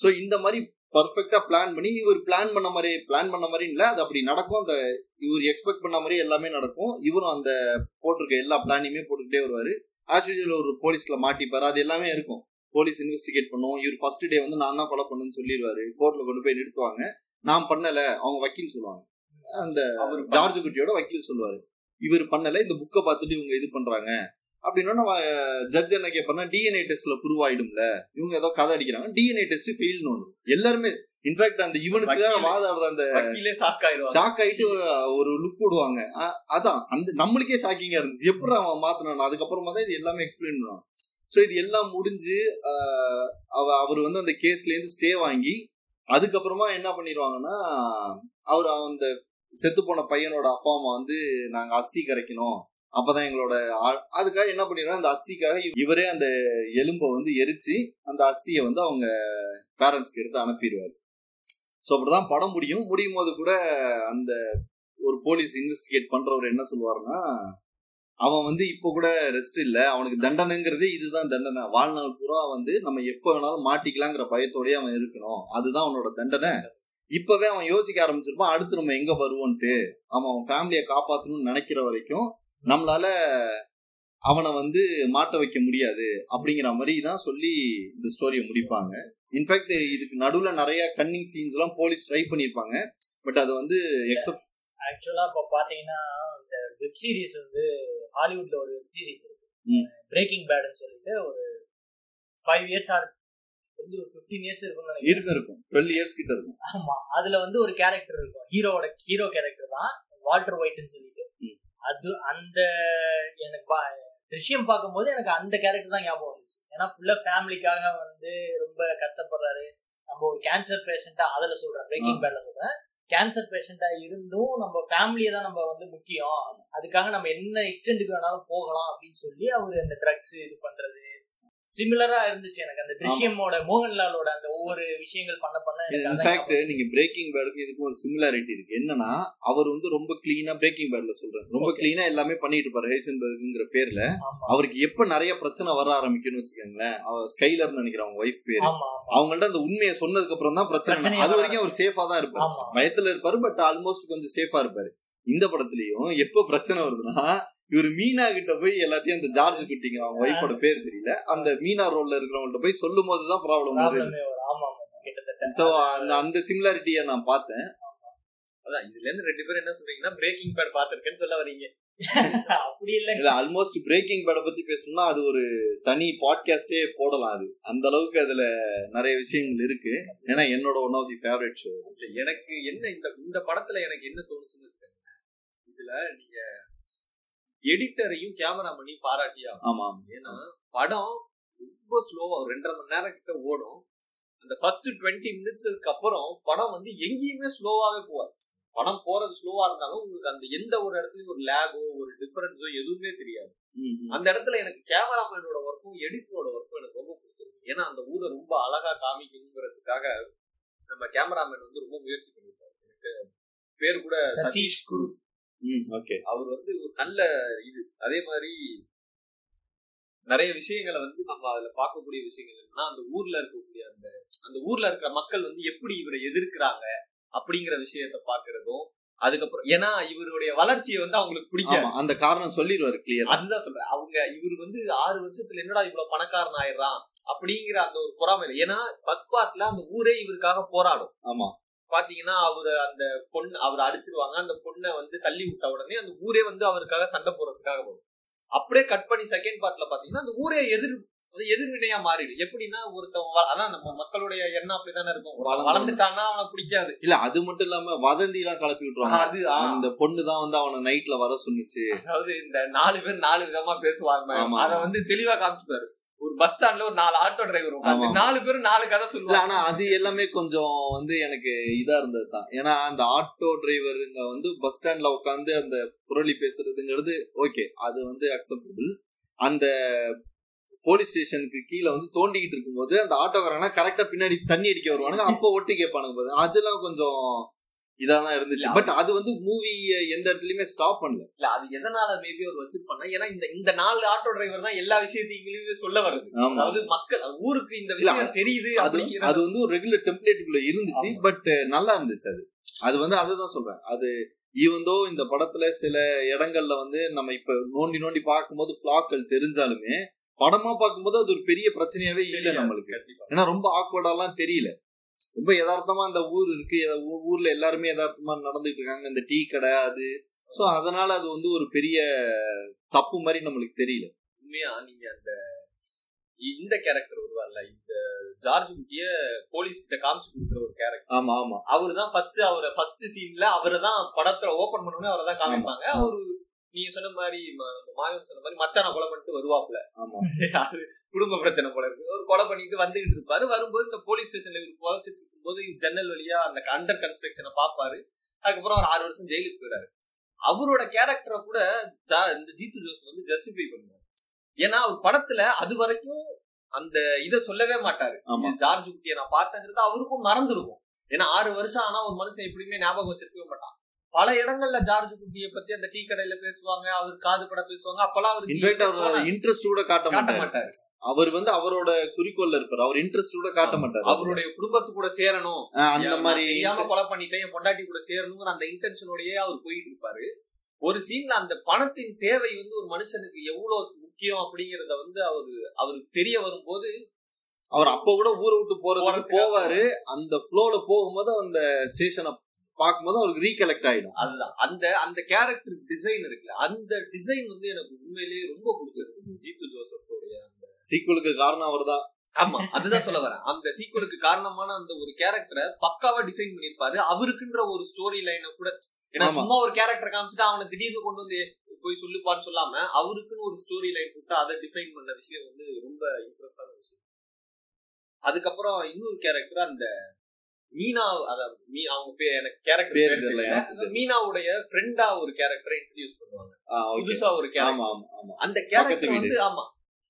[SPEAKER 1] சோ இந்த மாதிரி பர்ஃபெக்டா பிளான் பண்ணி இவர் பிளான் பண்ண மாதிரி பிளான் பண்ண மாதிரி இல்ல. அது அப்படி நடக்கும். அந்த இவர் எக்ஸ்பெக்ட் பண்ண மாதிரி எல்லாமே நடக்கும். இவரும் அந்த போட்டிருக்க எல்லா பிளானையுமே போட்டுக்கிட்டே வருவாரு. ஆஸ் யூஸ்வல் ஒரு போலீஸ்ல மாட்டிப்பாரு. அது எல்லாமே இருக்கும். போலீஸ் இன்வெஸ்டிகேட் பண்ணும். இவர் ஃபர்ஸ்ட் டே வந்து நான் தான் கொலை பண்ணுன்னு சொல்லிடுவாரு கோர்ட்ல கொண்டு போய் நிறுத்துவாங்க. நான் பண்ணல அவங்க வக்கீல் சொல்லுவாங்க. அந்த ஜார்ஜ் குட்டியோட வக்கீல் சொல்லுவாரு. இவர் பண்ணல இந்த புக்கை பார்த்துட்டு இவங்க இது பண்றாங்க. அப்படின்னா ஜட்ஜ் என்ன கேட்பாருன்னா டிஎன்ஏ டெஸ்ட்ல ப்ரூவ் ஆயிடும்ல. இவங்க ஏதோ கதை அடிக்கிறாங்க. டிஎன்ஏ டெஸ்ட் ஃபெயில்னு வந்துடும் எல்லாருமே இன்ஃபேக்ட் அந்த இவனுக்கு. வாதாடுற அந்த
[SPEAKER 3] ஷாக்
[SPEAKER 1] ஆயிட்டு ஒரு லுக் விடுவாங்க அதான் அந்த நம்மளுக்கே ஷாக்கிங்கா இருந்துச்சு. எப்படி அவன் மாத்தினான்? அதுக்கப்புறமா தான் இது எல்லாமே எக்ஸ்பிளைன் பண்ணுவான். ஸோ இது எல்லாம் முடிஞ்சு அவ அவர் வந்து அந்த கேஸ்லேருந்து ஸ்டே வாங்கி அதுக்கப்புறமா என்ன பண்ணிடுவாங்கன்னா அவர் அந்த செத்து போன பையனோட அப்பா அம்மா வந்து நாங்கள் அஸ்தி கரைக்கணும். அப்பதான் எங்களோட அதுக்காக என்ன பண்ணிடுவாங்க அந்த அஸ்திக்காக இவரே அந்த எலும்பை வந்து எரிச்சு அந்த அஸ்தியை வந்து அவங்க பேரண்ட்ஸ்க்கு எடுத்து அனுப்பிடுவாரு ஸோ அப்படிதான் படம் முடியும். முடியும் போது கூட அந்த ஒரு போலீஸ் இன்வெஸ்டிகேட் பண்றவர் என்ன சொல்லுவாருன்னா அவன் வந்து இப்போ கூட ரெஸ்ட் இல்ல. அவனுக்கு தண்டனைங்கிறதே இதுதான் தண்டனை. வாழ்நாள் பூரா வந்து நம்ம எப்ப வேணாலும் மாட்டிக்கலாங்கிற பயத்தோடயே அவன் இருக்கணும். அதுதான் அவனோட தண்டனை. இப்பவே அவன் யோசிக்க ஆரம்பிச்சிருப்பான் அடுத்து நம்ம எங்க வருவோன்ட்டு. அவன் அவன் ஃபேமிலியை காப்பாத்தணும்னு நினைக்கிற வரைக்கும் நம்மளால அவனை வந்து மாட்ட வைக்க முடியாது அப்படிங்கிற மாதிரி தான் சொல்லி இந்த ஸ்டோரியை முடிப்பாங்க. இன்ஃபேக்ட் இதுக்கு நடுவுல நிறைய கன்னிங் சீன்ஸ் எல்லாம் போலீஸ் ட்ரை பண்ணிருப்பாங்க. பட் அது வந்து எக்ஸப்ட்
[SPEAKER 2] ஆக்சுவலா இப்ப பாத்தீங்கன்னா இந்த வெப் சீரிஸ் வந்து ஹாலிவுட்ல ஒரு வெப் சீரிஸ் இருக்கு. பிரேக்கிங் பேட்னு சொல்லிட்டு ஒரு ஃபைவ் இயர்ஸ் ஆர் தெரிஞ்சு ஒரு ஃபிஃப்டீன் இயர்ஸ் இருக்கும்னு நினைக்கிறேன்.
[SPEAKER 1] இருக்கும் இருக்கும். டுவெல் இயர்ஸ் கிட்ட இருக்கும்.
[SPEAKER 2] ஆமா. அதுல வந்து ஒரு கேரக்டர் இருக்கும். ஹீரோவோட ஹீரோ கேரக்டர் தான் வால்டர் ஒயிட்னு சொல்லிட்டு. அது அந்த எனக்கு விஷயம் பார்க்கும்போது எனக்கு அந்த கேரக்டர் தான் ஞாபகம் வந்துச்சு. ஏன்னா ஃபுல்லா ஃபேமிலிக்காக வந்து ரொம்ப கஷ்டப்படுறாரு. நம்ம ஒரு கேன்சர் பேஷண்டா அதுல சொல்றேன். பிரேக்கிங் பேட்ல சொல்றேன். கேன்சர் பேஷண்டா இருந்தும் நம்ம ஃபேமிலியை தான் நம்ம வந்து முக்கியம். அதுக்காக நம்ம என்ன எக்ஸ்டெண்டுக்கு வேணாலும் போகலாம் அப்படின்னு சொல்லி அவர் அந்த ட்ரக்ஸ் இது பண்றது சிமிலரா இருந்துச்சு எனக்கு. அந்த திருஷ்யமோட மோகன்லாலோட அந்த ஒவ்வொரு விஷயங்கள் பண்ண பண்ண
[SPEAKER 1] இன்ஃபேக்ட் நீங்க பிரேக்கிங் பேடுக்கும் இதுக்கும் ஒரு சிமிலாரிட்டி இருக்கு. என்னன்னா அவர் வந்து ரொம்ப கிளீனா பிரேக்கிங் பேட்ல சொல்றேன் ரொம்ப. கிளீனா எல்லாமே பண்ணிட்டு இருப்பாரு ஹைசன்பர்க்ங்கிற பேர்ல. அவருக்கு எப்ப நிறைய பிரச்சனை வர ஆரம்பிக்கும்னு வச்சுக்கோங்களேன் அவர் ஸ்கைலர்னு நினைக்கிறேன் அவங்க ஒய்ஃப் பேரு. அவங்கள்ட்ட அந்த உண்மையை சொன்னதுக்கு அப்புறம் தான் பிரச்சனை. அது
[SPEAKER 2] வர
[SPEAKER 1] வரைக்கும் அவர் சேஃபா தான் இருப்பாரு. பயத்துல இருப்பாரு பட் ஆல்மோஸ்ட் கொஞ்சம் சேஃபா இருப்பாரு. இந்த படத்துலயும் எப்ப பிரச்சனை வருதுன்னா இவர் மீனா கிட்ட போய் எல்லாத்தையும் அந்த ஜார்ஜ் குட்டிங்க அவங்க ஒய்ஃபோட பேர் தெரியல. அந்த மீனா ரோல்ல இருக்கிறவங்கள்ட்ட போய் சொல்லும் போதுதான் ப்ராப்ளம் வருது
[SPEAKER 2] ப்ராப்ளமே
[SPEAKER 1] சோ அந்த அந்த சிமிலாரிட்டியை நான் பார்த்தேன்.
[SPEAKER 3] அதான் இதுல இருந்து ரெண்டு பேரும் என்ன சொல்றீங்கன்னா பிரேக்கிங் பேட் பாத்திருக்கேன்னு சொல்ல வரீங்க.
[SPEAKER 2] அப்படி இல்ல.
[SPEAKER 1] இல்ல ஆல்மோஸ்ட் பிரேக்கிங் பேட பத்தி பேசணும்னா அது ஒரு தனி பாட்காஸ்டே போடலாம் அது. அந்த அளவுக்கு அதுல நிறைய விஷயங்கள் இருக்கு. ஏன்னா என்னோட one of the favourite show
[SPEAKER 3] இல்ல எனக்கு என்ன இந்த இந்த படத்துல எனக்கு என்ன தோணுச்சுன்னு வச்சுக்கோங்க இதுல நீங்க எடிட்டரையும் கேமராமேனையும் பாராட்டியா
[SPEAKER 1] ஆமா
[SPEAKER 3] ஏன்னா படம் ரொம்ப ஸ்லோவா ரெண்டரை மணி நேரம் கிட்ட ஓடும். அந்த ஃபர்ஸ்ட் டுவெண்ட்டி மினிட்ஸ்க்கு அப்புறம் படம் வந்து எங்கேயுமே ஸ்லோவாவே போவாது படம் போறது ஸ்லோவா இருந்தாலும் உங்களுக்கு அந்த எந்த ஒரு இடத்துலயும் ஒரு லேகோ ஒரு டிஃபரன்ஸோ எதுவுமே தெரியாது. அந்த இடத்துல எனக்கு கேமராமேனோட ஒர்க்கும் எடிட்டரோட ஒர்க்கும் எனக்கு ரொம்ப பிடிச்சிருக்கு. ஏன்னா அந்த ஊரை ரொம்ப அழகா காமிக்கணுங்கிறதுக்காக நம்ம கேமராமேன் வந்து ரொம்ப முயற்சி பண்ணிருக்காரு எனக்கு பேர் கூட
[SPEAKER 2] சதீஷ் குரு.
[SPEAKER 1] ஓகே.
[SPEAKER 3] அவர் வந்து ஒரு நல்ல இது. அதே மாதிரி நிறைய விஷயங்களை வந்து நம்ம அதுல பார்க்கக்கூடிய விஷயங்கள் என்னன்னா அந்த ஊர்ல இருக்கக்கூடிய அந்த அந்த ஊர்ல இருக்கிற மக்கள் வந்து எப்படி இவரை எதிர்க்கிறாங்க அப்படிங்கிற விஷயத்த பாக்குறதும் அதுக்கப்புறம் ஏன்னா இவருடைய வளர்ச்சியை வந்து அவங்களுக்கு பிடிக்காது.
[SPEAKER 1] ஆமா அந்த காரணம் சொல்லிடுவாரு கிளியர்
[SPEAKER 3] அதுதான் சொல்றேன். அவங்க இவர் வந்து ஆறு வருஷத்துல என்னடா இவ்வளவு பணக்காரன் ஆயிடுறான் அப்படிங்கிற அந்த ஒரு பொறாமையில. ஏன்னா ஃபர்ஸ்ட் பார்ட்ல அந்த ஊரே இவருக்காக போராடும்.
[SPEAKER 1] ஆமா.
[SPEAKER 3] பாத்தீங்கன்னா அவரு அந்த பொண்ணு அவர் அடிச்சிருவாங்க. அந்த பொண்ணை வந்து தள்ளி விட்ட உடனே அந்த ஊரே வந்து அவருக்காக சண்டை போடுறதுக்காக வரும். அப்படியே கட் பண்ணி செகண்ட் பார்ட்ல பாத்தீங்கன்னா அந்த ஊரே எதிர் அது எதிர்வினையா மாறிடும். எப்படின்னா ஒருத்தவங்க அதான் நம்ம மக்களுடைய எண்ணம் அப்படித்தானே இருக்கும். வளர்ந்துட்டான்னா அவனை பிடிக்காது.
[SPEAKER 1] இல்ல அது மட்டும் இல்லாம வதந்தி எல்லாம் கிளப்பி விட்டுருவாங்க.
[SPEAKER 3] அது
[SPEAKER 1] அந்த பொண்ணு தான் வந்து அவனை நைட்ல வர சொன்னுச்சு
[SPEAKER 3] அதாவது இந்த நாலு பேர் நாலு விதமா பேசுவாங்க. அத வந்து தெளிவா காமிச்சுப்பாரு. ஒரு பஸ் ஸ்டாண்ட்ல ஒரு நாலு ஆட்டோ டிரைவர். நாலு பேரும் நாலு கதை சொல்லுவாங்க
[SPEAKER 1] ஆனா அது எல்லாமே கொஞ்சம் வந்து எனக்கு இதா இருந்தது தான் ஏன்னா அந்த ஆட்டோ டிரைவருங்க வந்து பஸ் ஸ்டாண்ட்ல உட்காந்து அந்த புரளி பேசுறதுங்கிறது ஓகே அது வந்து அக்செப்டபிள் அந்த போலீஸ் ஸ்டேஷனுக்கு கீழே வந்து தோண்டிக்கிட்டு இருக்கும்போது அந்த ஆட்டோக்காரங்க கரெக்டா பின்னாடி தண்ணி அடிக்க வருவானுங்க அப்போ ஒட்டி கேட்பானுங்க பாரு. அதெல்லாம் கொஞ்சம் இதாதான் இருந்துச்சு.
[SPEAKER 3] இல்ல,
[SPEAKER 1] பட் அது வந்து மூவி எந்த இடத்துலயுமே ஸ்டாப் பண்ணல.
[SPEAKER 3] இல்ல அது எதனால மேபி அவர் வச்சிருப்பாங்க ஏன்னா இந்த இந்த நாலு ஆட்டோ டிரைவர் தான் எல்லா விஷயத்தையும் சொல்ல வருது. அதாவது மக்கள் ஊருக்கு இந்த விஷயம் தெரியுது
[SPEAKER 1] அது
[SPEAKER 3] அப்படிங்கிற
[SPEAKER 1] அது வந்து ஒரு ரெகுலர் டெம்ப்ளேட்டுக்குள்ள இருந்துச்சு. பட் நல்லா இருந்துச்சு அது. அது வந்து அதை தான் சொல்றேன். அது ஈவந்தோ இந்த படத்துல சில இடங்கள்ல வந்து நம்ம இப்ப நோண்டி நோண்டி பார்க்கும்போது ஃபிளாக்கள் தெரிஞ்சாலுமே படமா பார்க்கும்போது அது ஒரு பெரிய பிரச்சனையாவே இல்லை நம்மளுக்கு. ஏன்னா ரொம்ப ஆக்வர்டாலாம் தெரியல. ரொம்ப யதார்த்தமா அந்த ஊர் இருக்கு. ஊர்ல எல்லாருமே யதார்த்தமா நடந்துட்டு இருக்காங்க இந்த டீ கடை அது. சோ அதனால அது வந்து ஒரு பெரிய தப்பு மாதிரி நம்மளுக்கு தெரியல.
[SPEAKER 3] உண்மையா நீங்க அந்த இந்த கேரக்டர் வருவார்ல இந்த ஜார்ஜ் குட்டிய போலீஸ் கிட்ட காமிச்சு கொடுக்குற ஒரு கேரக்டர்
[SPEAKER 1] ஆமா ஆமா.
[SPEAKER 3] அவர் தான் ஃபர்ஸ்ட் அவரை ஃபர்ஸ்ட் சீன்ல அவரை தான் படத்துல ஓபன் பண்ணோடனே அவரை தான் காமிப்பாங்க. அவரு நீங்க சொன்ன மாதிரி ம- மாயன் சொன்ன மாதிரி மச்சான கொலை பண்ணிட்டு வருவாப்ல
[SPEAKER 1] ஆமா.
[SPEAKER 3] அது குடும்ப பிரச்சனை போல இருக்கு. ஒரு கொலை பண்ணிட்டு வந்துகிட்டு இருப்பாரு. வரும்போது இந்த போலீஸ் ஸ்டேஷன்ல இவர் புதைச்சிட்டு இருக்கும்போது ஜன்னல் வழியா அந்த அண்டர் கன்ஸ்ட்ரக்ஷனை பாப்பாரு அதுக்கப்புறம் ஒரு ஆறு வருஷம் ஜெயிலுக்கு போயிறாரு. அவரோட கேரக்டரை கூட இந்த ஜீத்து ஜோஸ் வந்து ஜஸ்டிஃபை பண்ணுவார். ஏன்னா அவர் படத்துல அது வரைக்கும் அந்த இத சொல்லவே மாட்டாரு. ஜார்ஜ் குட்டியை நான் பார்த்தேங்கிறது அவருக்கும் மறந்துருக்கும். ஏன்னா ஆறு வருஷம் ஆனா ஒரு மனுஷன் எப்படியுமே ஞாபகம் வச்சிருக்கவே மாட்டான். பல இடங்கள்ல ஜார்ஜ் குட்டியை பத்தி அந்த டீ கடையில பேசுவாங்க அவர் காது பட பேசுவாங்க. அப்பெல்லாம்
[SPEAKER 1] அவர் இன்ட்ரெஸ்ட் கூட காட்ட மாட்டாரு. அவர் வந்து அவரோட குறிக்கோள்ல இருப்பாரு. அவர் இன்ட்ரெஸ்ட் கூட காட்ட மாட்டாரு.
[SPEAKER 3] அவருடைய குடும்பத்து கூட சேரணும்.
[SPEAKER 1] அந்த மாதிரி
[SPEAKER 3] தெரியாம கொலை பண்ணிட்டேன் என் பொண்டாட்டி கூட சேரணுங்கிற அந்த இன்டென்ஷனோடயே அவர் போயிட்டு இருப்பாரு. ஒரு சீன்ல அந்த பணத்தின் தேவை வந்து ஒரு மனுஷனுக்கு எவ்வளவு முக்கியம் அப்படிங்கறத வந்து அவரு அவருக்கு தெரிய வரும்போது
[SPEAKER 1] அவர் அப்ப கூட ஊரை விட்டு போறதுக்கு போவாரு. அந்த ஃப்ளோல போகும்போது அந்த ஸ்டேஷனை பார்க்கும்போது அவருக்கு ரீகலெக்ட் ஆயிடும்.
[SPEAKER 3] அதுதான். அந்த அந்த கேரக்டர் டிசைன் இருக்குல்ல அந்த டிசைன் வந்து எனக்கு உண்மையிலேயே ரொம்ப பிடிச்சிருச்சு. ஜீத்து ஜோசப்போடைய அந்த
[SPEAKER 1] சீக்குவலுக்கு காரணம் அவர்தான்.
[SPEAKER 3] ஆமா அதுதான் சொல்ல வரேன். அந்த சீக்வலுக்கு காரணமான அந்த ஒரு கேரக்டரை பக்காவா டிசைன் பண்ணிருப்பாரு அவருக்குன்ற ஒரு ஸ்டோரி லைனை கூட ஏன்னா. சும்மா ஒரு கேரக்டர் காமிச்சிட்டு அவனை திடீர்னு கொண்டு வந்து போய் சொல்லுப்பான்னு சொல்லாம அவருக்குன்னு ஒரு ஸ்டோரி லைன் போட்டு அதை டிஃபைன் பண்ண விஷயம் வந்து ரொம்ப இன்ட்ரெஸ்டான விஷயம். அதுக்கப்புறம் இன்னொரு கேரக்டர் அந்த மீனா அத மீ அவங்க பேர் எனக்கு கேரக்டர்
[SPEAKER 1] பேர் தெரியல,
[SPEAKER 3] மீனாவுடைய ஃப்ரெண்டா ஒரு கேரக்டரை இன்ட்ரடியூஸ் பண்ணுவாங்க. புதுசா ஒரு கேரக்டர்
[SPEAKER 1] ஆமா ஆமா ஆமா.
[SPEAKER 3] அந்த கேரக்டர். வந்து ஆமா.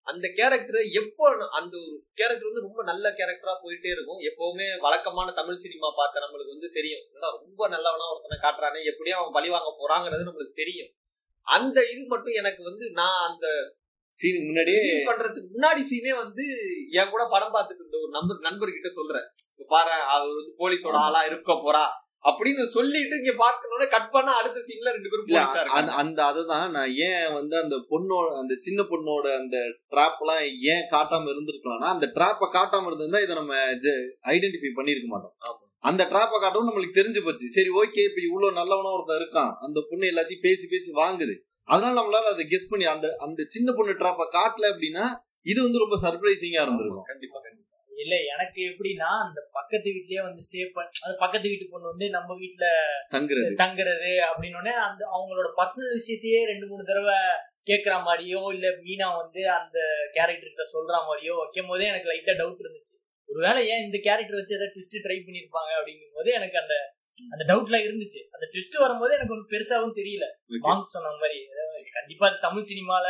[SPEAKER 3] அந்த கேரக்டர் எப்போ அந்த ஒரு கேரக்டர் வந்து ரொம்ப நல்ல கேரக்டரா போயிட்டே இருக்கும். எப்பவுமே வழக்கமான தமிழ் சினிமா பார்த்த நம்மளுக்கு வந்து தெரியும். ரொம்ப நல்லவனா ஒருத்தனை காட்டுறானே எப்படியும் அவன் பழி வாங்க போறாங்கிறது நம்மளுக்கு தெரியும். அந்த இது மட்டும் எனக்கு வந்து நான் அந்த
[SPEAKER 1] சீனுக்கு முன்னாடியே
[SPEAKER 3] பண்றதுக்கு முன்னாடி சீனே வந்து என் கூட படம் பார்த்துட்டு இருந்த ஒரு நண்பர் நண்பர்கிட்ட சொல்றேன். பாரு அவர் வந்து போலீஸோட ஆளா இருக்க போறா. அப்படின்னு சொல்லிட்டு இங்க பார்க்கணும்னா கட் பண்ணா அடுத்த சீன்ல ரெண்டு பேரும்
[SPEAKER 1] அந்த அந்த அதுதான் நான் ஏன் வந்து அந்த பொண்ணோட அந்த சின்ன பொண்ணோட அந்த ட்ராப் எல்லாம் ஏன் காட்டாம இருந்திருக்கலாம்னா அந்த ட்ராப்பை காட்டாம இருந்திருந்தா இதை நம்ம ஐடென்டிஃபை பண்ணிருக்க மாட்டோம். அந்த ட்ராப்பை காட்டவும் நம்மளுக்கு தெரிஞ்சு போச்சு. சரி ஓகே இப்ப இவ்வளவு நல்லவனா ஒருத்தன் இருக்கான். அந்த பொண்ணு எல்லாத்தையும் பேசி பேசி வாங்குது. அதனால நம்மளால அதை கெஸ் பண்ணி அந்த அந்த சின்ன பொண்ணு ட்ராப்பை காட்டல அப்படின்னா இது வந்து ரொம்ப சர்ப்ரைசிங்கா இருந்திருக்கும்.
[SPEAKER 3] கண்டிப்பா கண்டிப்பா.
[SPEAKER 2] இல்ல எனக்கு எப்படின்னா அந்த பக்கத்து வீட்லயே வந்து ஸ்டே பண்ண அந்த பக்கத்து வீட்டு பொண்ணு வந்து நம்ம வீட்ல
[SPEAKER 1] தங்குறது.
[SPEAKER 2] தங்குறது அப்படின்னோடனே அந்த அவங்களோட பர்சனல் விஷயத்தையே ரெண்டு மூணு தடவை கேக்குற மாதிரியோ இல்ல மீனா வந்து அந்த கேரக்டர்கிட்ட சொல்ற மாதிரியோ வைக்கும் போதே எனக்கு லைட்டா டவுட் இருந்துச்சு. ஒருவேளை ஏன் இந்த கேரக்டர் வச்சு ஏதாவது ட்விஸ்ட் ட்ரை பண்ணிருப்பாங்க அப்படிங்கும் போது எனக்கு அந்த அந்த டவுட்லாம் இருந்துச்சு. அந்த ட்விஸ்ட் வரும்போது எனக்கு ஒன்றும் பெருசாவும் தெரியல. வாங்க சொன்ன மாதிரி. கண்டிப்பா அது தமிழ் சினிமால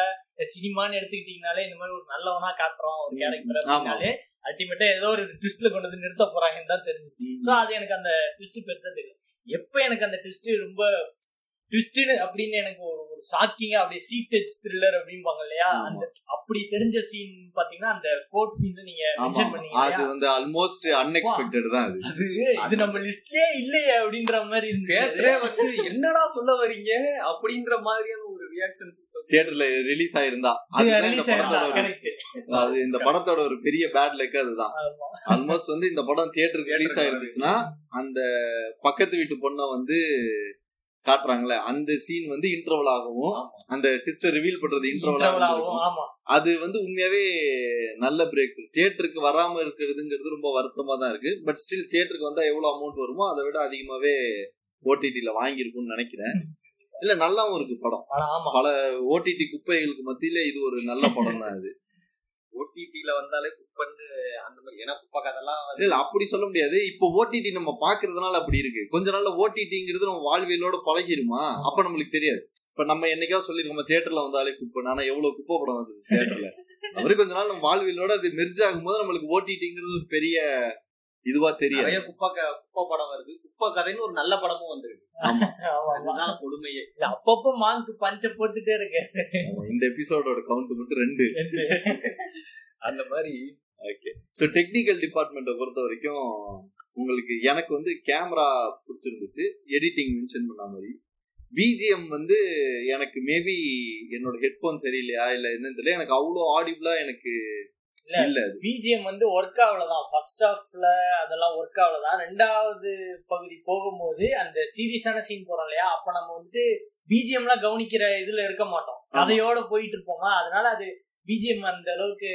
[SPEAKER 2] சினிமான்னு எடுத்துக்கிட்டீங்கனாலே இந்த மாதிரி ஒரு நல்லவனா காட்டுறோம் ஒரு கேரக்டர். அப்படின்னாலே அல்டிமேட்டா ஏதோ ஒரு ட்விஸ்ட்ல கொண்டு வந்து நிறுத்த போறாங்கன்னு தான் தெரிஞ்சுச்சு. சோ அது எனக்கு அந்த ட்விஸ்ட் பெருசா தெரியல எப்ப எனக்கு அந்த ட்விஸ்ட் ரொம்ப ட்விஸ்ட்னு அப்படின்னு எனக்கு ஒரு ஒரு ஷாக்கிங்கா அப்படியே டச் த்ரில்லர் அப்படிம்பாங்க இல்லையா. அந்த அப்படி தெரிஞ்ச சீன் பாத்தீங்கன்னா அந்த கோட் சீன் நீங்க மென்ஷன் பண்ணீங்க
[SPEAKER 1] அது? வந்து ஆல்மோஸ்ட் அன்எக்ஸ்பெக்டட் தான் அது.
[SPEAKER 2] அது இது நம்ம லிஸ்ட்லயே இல்லையே அப்படின்ற மாதிரி இருந்துச்சு.
[SPEAKER 3] வந்து என்னடா சொல்ல வரீங்க? அப்படின்ற மாதிரியான ஒரு ரியாக்ஷன்
[SPEAKER 1] தியேட்டர்ல ரிலீஸ் ஆயிருந்தா. அது இந்த படத்தோட ஒரு பெரிய பேட் லக் அதுதான். ஆல்மோஸ்ட் வந்து இந்த படம் தியேட்டருக்கு ரிலீஸ்
[SPEAKER 3] Theatre
[SPEAKER 1] ஆயிருந்துச்சுன்னா அந்த பக்கத்து வீட்டு பொண்ணை வந்து காட்டுறாங்களே அந்த சீன் வந்து இன்டர்வல் ஆகவும் அந்த டிஸ்ட ரிவீல் பண்றது இன்டர்வல் ஆகும்
[SPEAKER 2] ஆமா.
[SPEAKER 1] அது வந்து உண்மையாவே நல்ல பிரேக் தியேட்டருக்கு வராம இருக்கிறதுங்கிறது ரொம்ப வருத்தமா தான் இருக்கு. பட் ஸ்டில் தியேட்டருக்கு வந்தா எவ்வளவு அமௌண்ட் வருமோ அதை விட அதிகமாவே ஓடிடில வாங்கியிருக்கும்னு நினைக்கிறேன். இல்ல நல்லாவும் இருக்கு படம்.
[SPEAKER 2] ஆமா.
[SPEAKER 1] பல ஓடிடி குப்பைகளுக்கு மத்தியில இது ஒரு நல்ல படம் தான் இது
[SPEAKER 3] ஓடிடில வந்தாலே பண்ணு அந்த மாதிரி ஏன்னா குப்பா கதெல்லாம்
[SPEAKER 1] இல்ல, அப்படி சொல்ல முடியாது. இப்போ ஓடிடி நம்ம பாக்குறதுனால அப்படி இருக்கு. கொஞ்ச நாள்ல ஓடிடிங்கிறது நம்ம வாழ்வியலோட பழகிருமா? அப்ப நம்மளுக்கு தெரியாது. இப்ப நம்ம என்னைக்காவது சொல்லிருக்கோம் தியேட்டர்ல வந்தாலே குப்பை. ஆனா எவ்வளவு குப்பை படம் வந்தது தியேட்டர்ல. அவரு கொஞ்ச நாள் நம்ம வாழ்வியலோட அது மெர்ஜ் ஆகும்போது நம்மளுக்கு ஓடிடிங்கிறது ஒரு பெரிய இதுவா தெரியாது.
[SPEAKER 3] நிறைய குப்பா க- குப்பா படம் வருது. குப்பா கதைன்னு ஒரு நல்ல படமும் வந்திருக்கு.
[SPEAKER 1] ஆமா.
[SPEAKER 2] ஆமா, ஆமா.
[SPEAKER 3] அதுதான் கொடுமையே.
[SPEAKER 2] இல்ல, அப்பப்போ மாங்கு பஞ்ச போட்டுட்டே இருக்கு.
[SPEAKER 1] இந்த எபிசோடோட கவுண்ட் மட்டும் ரெண்டு.
[SPEAKER 3] அந்த மாதிரி
[SPEAKER 1] ஓகே ஸோ டெக்னிக்கல் டிபார்ட்மெண்ட்டை பொறுத்த வரைக்கும் உங்களுக்கு எனக்கு வந்து கேமரா பிடிச்சிருந்துச்சு. எடிட்டிங் மென்ஷன் பண்ண மாதிரி. பிஜிஎம் வந்து எனக்கு மேபி என்னோட ஹெட்ஃபோன் சரியில்லையா இல்ல என்னன்னு தெரியல. எனக்கு அவ்வளோ ஆடிபிளா எனக்கு
[SPEAKER 2] இல்ல. பிஜிஎம் வந்து ஒர்க் ஆகலதான் ஃபர்ஸ்ட் ஹாஃப்ல அதெல்லாம் ஒர்க் ஆகலதான் ரெண்டாவது பகுதி போகும்போது அந்த சீரியஸான சீன் போறோம் இல்லையா அப்ப நம்ம வந்துட்டு பிஜிஎம்லாம் கவனிக்கிற இதுல இருக்க மாட்டோம்
[SPEAKER 1] ஆமா.
[SPEAKER 2] கதையோட போயிட்டு இருப்போமா அதனால அது பிஜிஎம் அந்த அளவுக்கு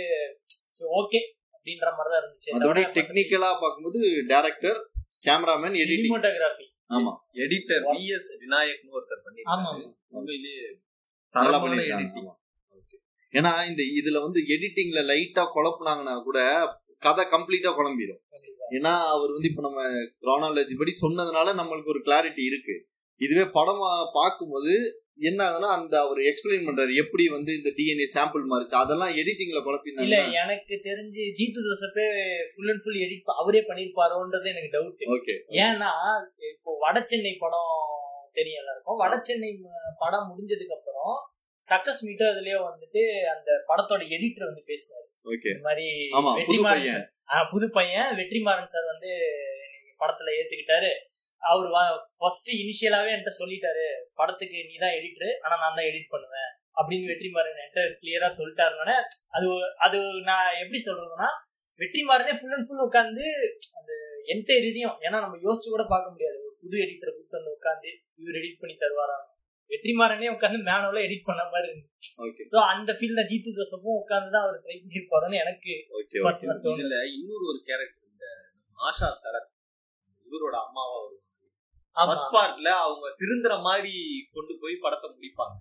[SPEAKER 2] ஓகே அப்படின்ற மாதிரி தான் இருந்துச்சு
[SPEAKER 1] மற்றபடி டெக்னிக்கலா பார்க்கும்போது டைரக்டர் கேமராமேன் எடிட்டிங்
[SPEAKER 2] சினிமோட்டோகிராஃபி
[SPEAKER 1] ஆமா
[SPEAKER 3] எடிட்டர். விஎஸ் விநாயக்னு ஒருத்தர்
[SPEAKER 2] ஆமா
[SPEAKER 3] பண்ணிருக்காரு உண்மையிலேயே
[SPEAKER 1] நல்லா
[SPEAKER 3] தரமான.
[SPEAKER 1] ஆமா. Okay. ஏன்னா இந்த இதுல வந்து எடிட்டிங்ல லைட்டா குழப்புனாங்கன்னா கூட கதை கம்ப்ளீட்டா குழம்பிடும் ஏன்னா அவர் வந்து இப்ப நம்ம chronology படி சொன்னதுனால நம்மளுக்கு ஒரு கிளாரிட்டி இருக்கு. இதுவே படமா பார்க்கும்போது என்ன ஆகுதுன்னா அந்த அவர் எக்ஸ்பிளைன் பண்றாரு எப்படி வந்து இந்த டிஎன்ஏ சாம்பிள் மாறிச்சு. அதெல்லாம் எடிட்டிங்ல
[SPEAKER 2] இல்ல
[SPEAKER 1] குழப்பிருந்தாங்க
[SPEAKER 2] எனக்கு தெரிஞ்சு ஜீத்து ஜோசப்பே ஃபுல் அண்ட் ஃபுல் எடிட் அவரே பண்ணிருப்பாரோன்றது எனக்கு டவுட்
[SPEAKER 1] ஓகே
[SPEAKER 2] ஏன்னா இப்போ வட சென்னை படம் தெரியும் எல்லாருக்கும். வட சென்னை படம் முடிஞ்சதுக்கு அப்புறம் சக்சஸ் மீட்டர் அதுலயே வந்துட்டு அந்த படத்தோட எடிட்டர் வந்து பேசினாரு.
[SPEAKER 1] ஓகே.
[SPEAKER 2] இந்த மாதிரி வெற்றிமாறன் புது பையன். வெற்றிமாறன் சார் வந்து படத்துல ஏத்துக்கிட்டாரு. அவர் ஃபர்ஸ்ட் இனிஷியலாவே என்கிட்ட சொல்லிட்டாரு படத்துக்கு நீ தான் எடிட்டர் ஆனா நான் தான் எடிட் பண்ணுவேன். அப்படின்னு வெற்றிமாறன் என்கிட்ட கிளியரா சொல்லிட்டாருனோடனே அது அது நான் எப்படி சொல்றதுன்னா வெற்றிமாறனே ஃபுல் அண்ட் ஃபுல் உட்காந்து அந்த என்டையர் இதையும் ஏன்னா நம்ம யோசிச்சு கூட பார்க்க முடியாது. ஒரு புது எடிட்டரை கூப்பிட்டு வந்து உட்காந்து இவர் எடிட் பண்ணி தருவாராம் வெற்றிமாறனே உட்காந்து மேனுவல எடிட் பண்ண மாதிரி இருந்துச்சு
[SPEAKER 1] ஓகே
[SPEAKER 2] சோ அந்த ஃபீல்ட்ல ஜீத்து ஜோசப்பும் உட்காந்து தான் அவர் ட்ரை எனக்கு
[SPEAKER 1] ஓகே
[SPEAKER 2] personal தோணுது.
[SPEAKER 3] இதுல இன்னொரு ஒரு கேரக்டர் இந்த ஆஷா சரத் இவரோட அம்மாவா வருவாங்க. ஃபர்ஸ்ட் பார்ட்ல அவங்க திருந்துற மாதிரி கொண்டு போய் படத்தை முடிப்பாங்க.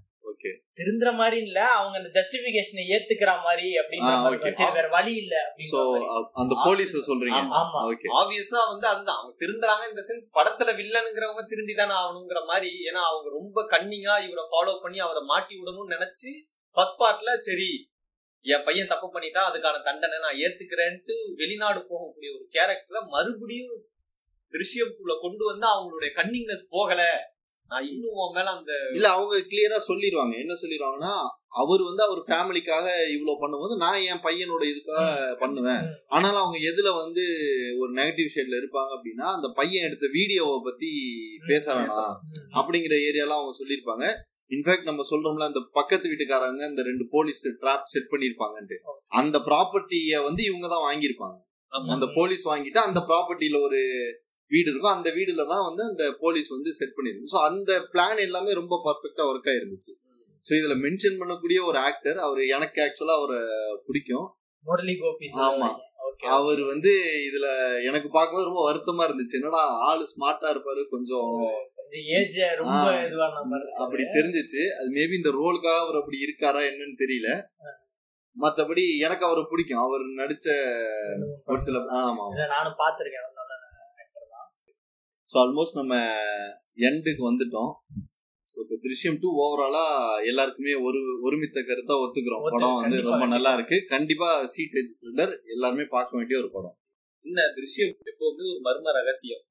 [SPEAKER 2] திருந்துற மாதிரி இல்ல அவங்க அந்த ஜஸ்டிபிகேஷனை ஏத்துக்கிற மாதிரி. சரி வேற வழி இல்ல
[SPEAKER 1] சோ. அந்த போலீஸ சொல்றீங்க
[SPEAKER 3] ஆமா.
[SPEAKER 1] ஓகே
[SPEAKER 3] ஆப்வியஸா வந்து அதுதான் அவங்க திருந்துறாங்க இந்த சென்ஸ் படத்துல வில்லனுங்கிறவங்க திருந்தி தானே ஆகணுங்கிற மாதிரி ஏன்னா அவங்க ரொம்ப கன்னிங்கா இவரை ஃபாலோ பண்ணி அவரை மாட்டி விடணும்னு நினைச்சு ஃபர்ஸ்ட் பார்ட்ல சரி என் பையன் தப்பு பண்ணிட்டா அதுக்கான தண்டனை நான் ஏத்துக்கிறேன்ட்டு வெளிநாடு போகக்கூடிய ஒரு கேரக்டரை மறுபடியும் திருஷ்யம்குள்ள கொண்டு வந்து அவங்களுடைய கன்னிங்னஸ் போகல நான் இன்னும் உன் மேல அந்த
[SPEAKER 1] இல்ல அவங்க கிளியரா சொல்லிடுவாங்க. என்ன சொல்லிடுவாங்கன்னா அவர் வந்து அவர் ஃபேமிலிக்காக இவ்வளவு பண்ணும்போது நான் என் பையனோட இதுக்காக பண்ணுவேன். ஆனாலும் அவங்க எதுல வந்து ஒரு நெகட்டிவ் ஷேட்ல இருப்பாங்க அப்படின்னா அந்த பையன் எடுத்த வீடியோவை பத்தி பேச வேணாம். அப்படிங்கிற ஏரியாலாம் அவங்க சொல்லியிருப்பாங்க. இன்ஃபேக்ட் நம்ம சொல்றோம்ல அந்த பக்கத்து வீட்டுக்காரங்க இந்த ரெண்டு போலீஸ் ட்ராப் செட் பண்ணிருப்பாங்கன்ட்டு அந்த ப்ராப்பர்ட்டிய வந்து இவங்க தான் வாங்கியிருப்பாங்க. அந்த போலீஸ் வாங்கிட்டு அந்த ப்ராப்பர்ட்டியில ஒரு வீடு இருக்கும் அந்த வீடுல தான் வந்து அந்த போலீஸ் வந்து செட் பண்ணிருக்கு ஸோ அந்த பிளான் எல்லாமே ரொம்ப பர்ஃபெக்டா ஒர்க் ஆயிருந்துச்சு. ஸோ இதுல மென்ஷன் பண்ணக்கூடிய ஒரு ஆக்டர் அவர் எனக்கு ஆக்சுவலா அவரை பிடிக்கும்.
[SPEAKER 2] முரளி கோபி
[SPEAKER 1] ஆமா. அவர் வந்து இதுல எனக்கு பார்க்கும்போது ரொம்ப வருத்தமா இருந்துச்சு. என்னடா ஆளு ஸ்மார்ட்டா இருப்பாரு கொஞ்சம் அப்படி தெரிஞ்சிச்சு. அது மேபி இந்த ரோலுக்காக அவர் அப்படி இருக்காரா என்னன்னு தெரியல. மத்தபடி எனக்கு அவரை பிடிக்கும். அவர் நடிச்ச ஒரு சில ஆமா.
[SPEAKER 2] நானும் பாத்திருக்கேன்
[SPEAKER 1] ஸோ ஆல்மோஸ்ட் நம்ம எண்டுக்கு வந்துட்டோம். ஸோ இப்போ திருஷ்யம் டூ ஓவராலா எல்லாருக்குமே ஒரு ஒருமித்த கருத்தா ஒத்துக்கிறோம்.
[SPEAKER 2] ஒத்து-
[SPEAKER 1] படம் வந்து ரொம்ப நல்லா. இருக்கு. கண்டிப்பா சீட் த்ரில்லர் எல்லாருமே பார்க்க வேண்டிய ஒரு படம்.
[SPEAKER 3] இந்த திருஷ்யம் எப்பவுமே ஒரு மர்ம ரகசியம்.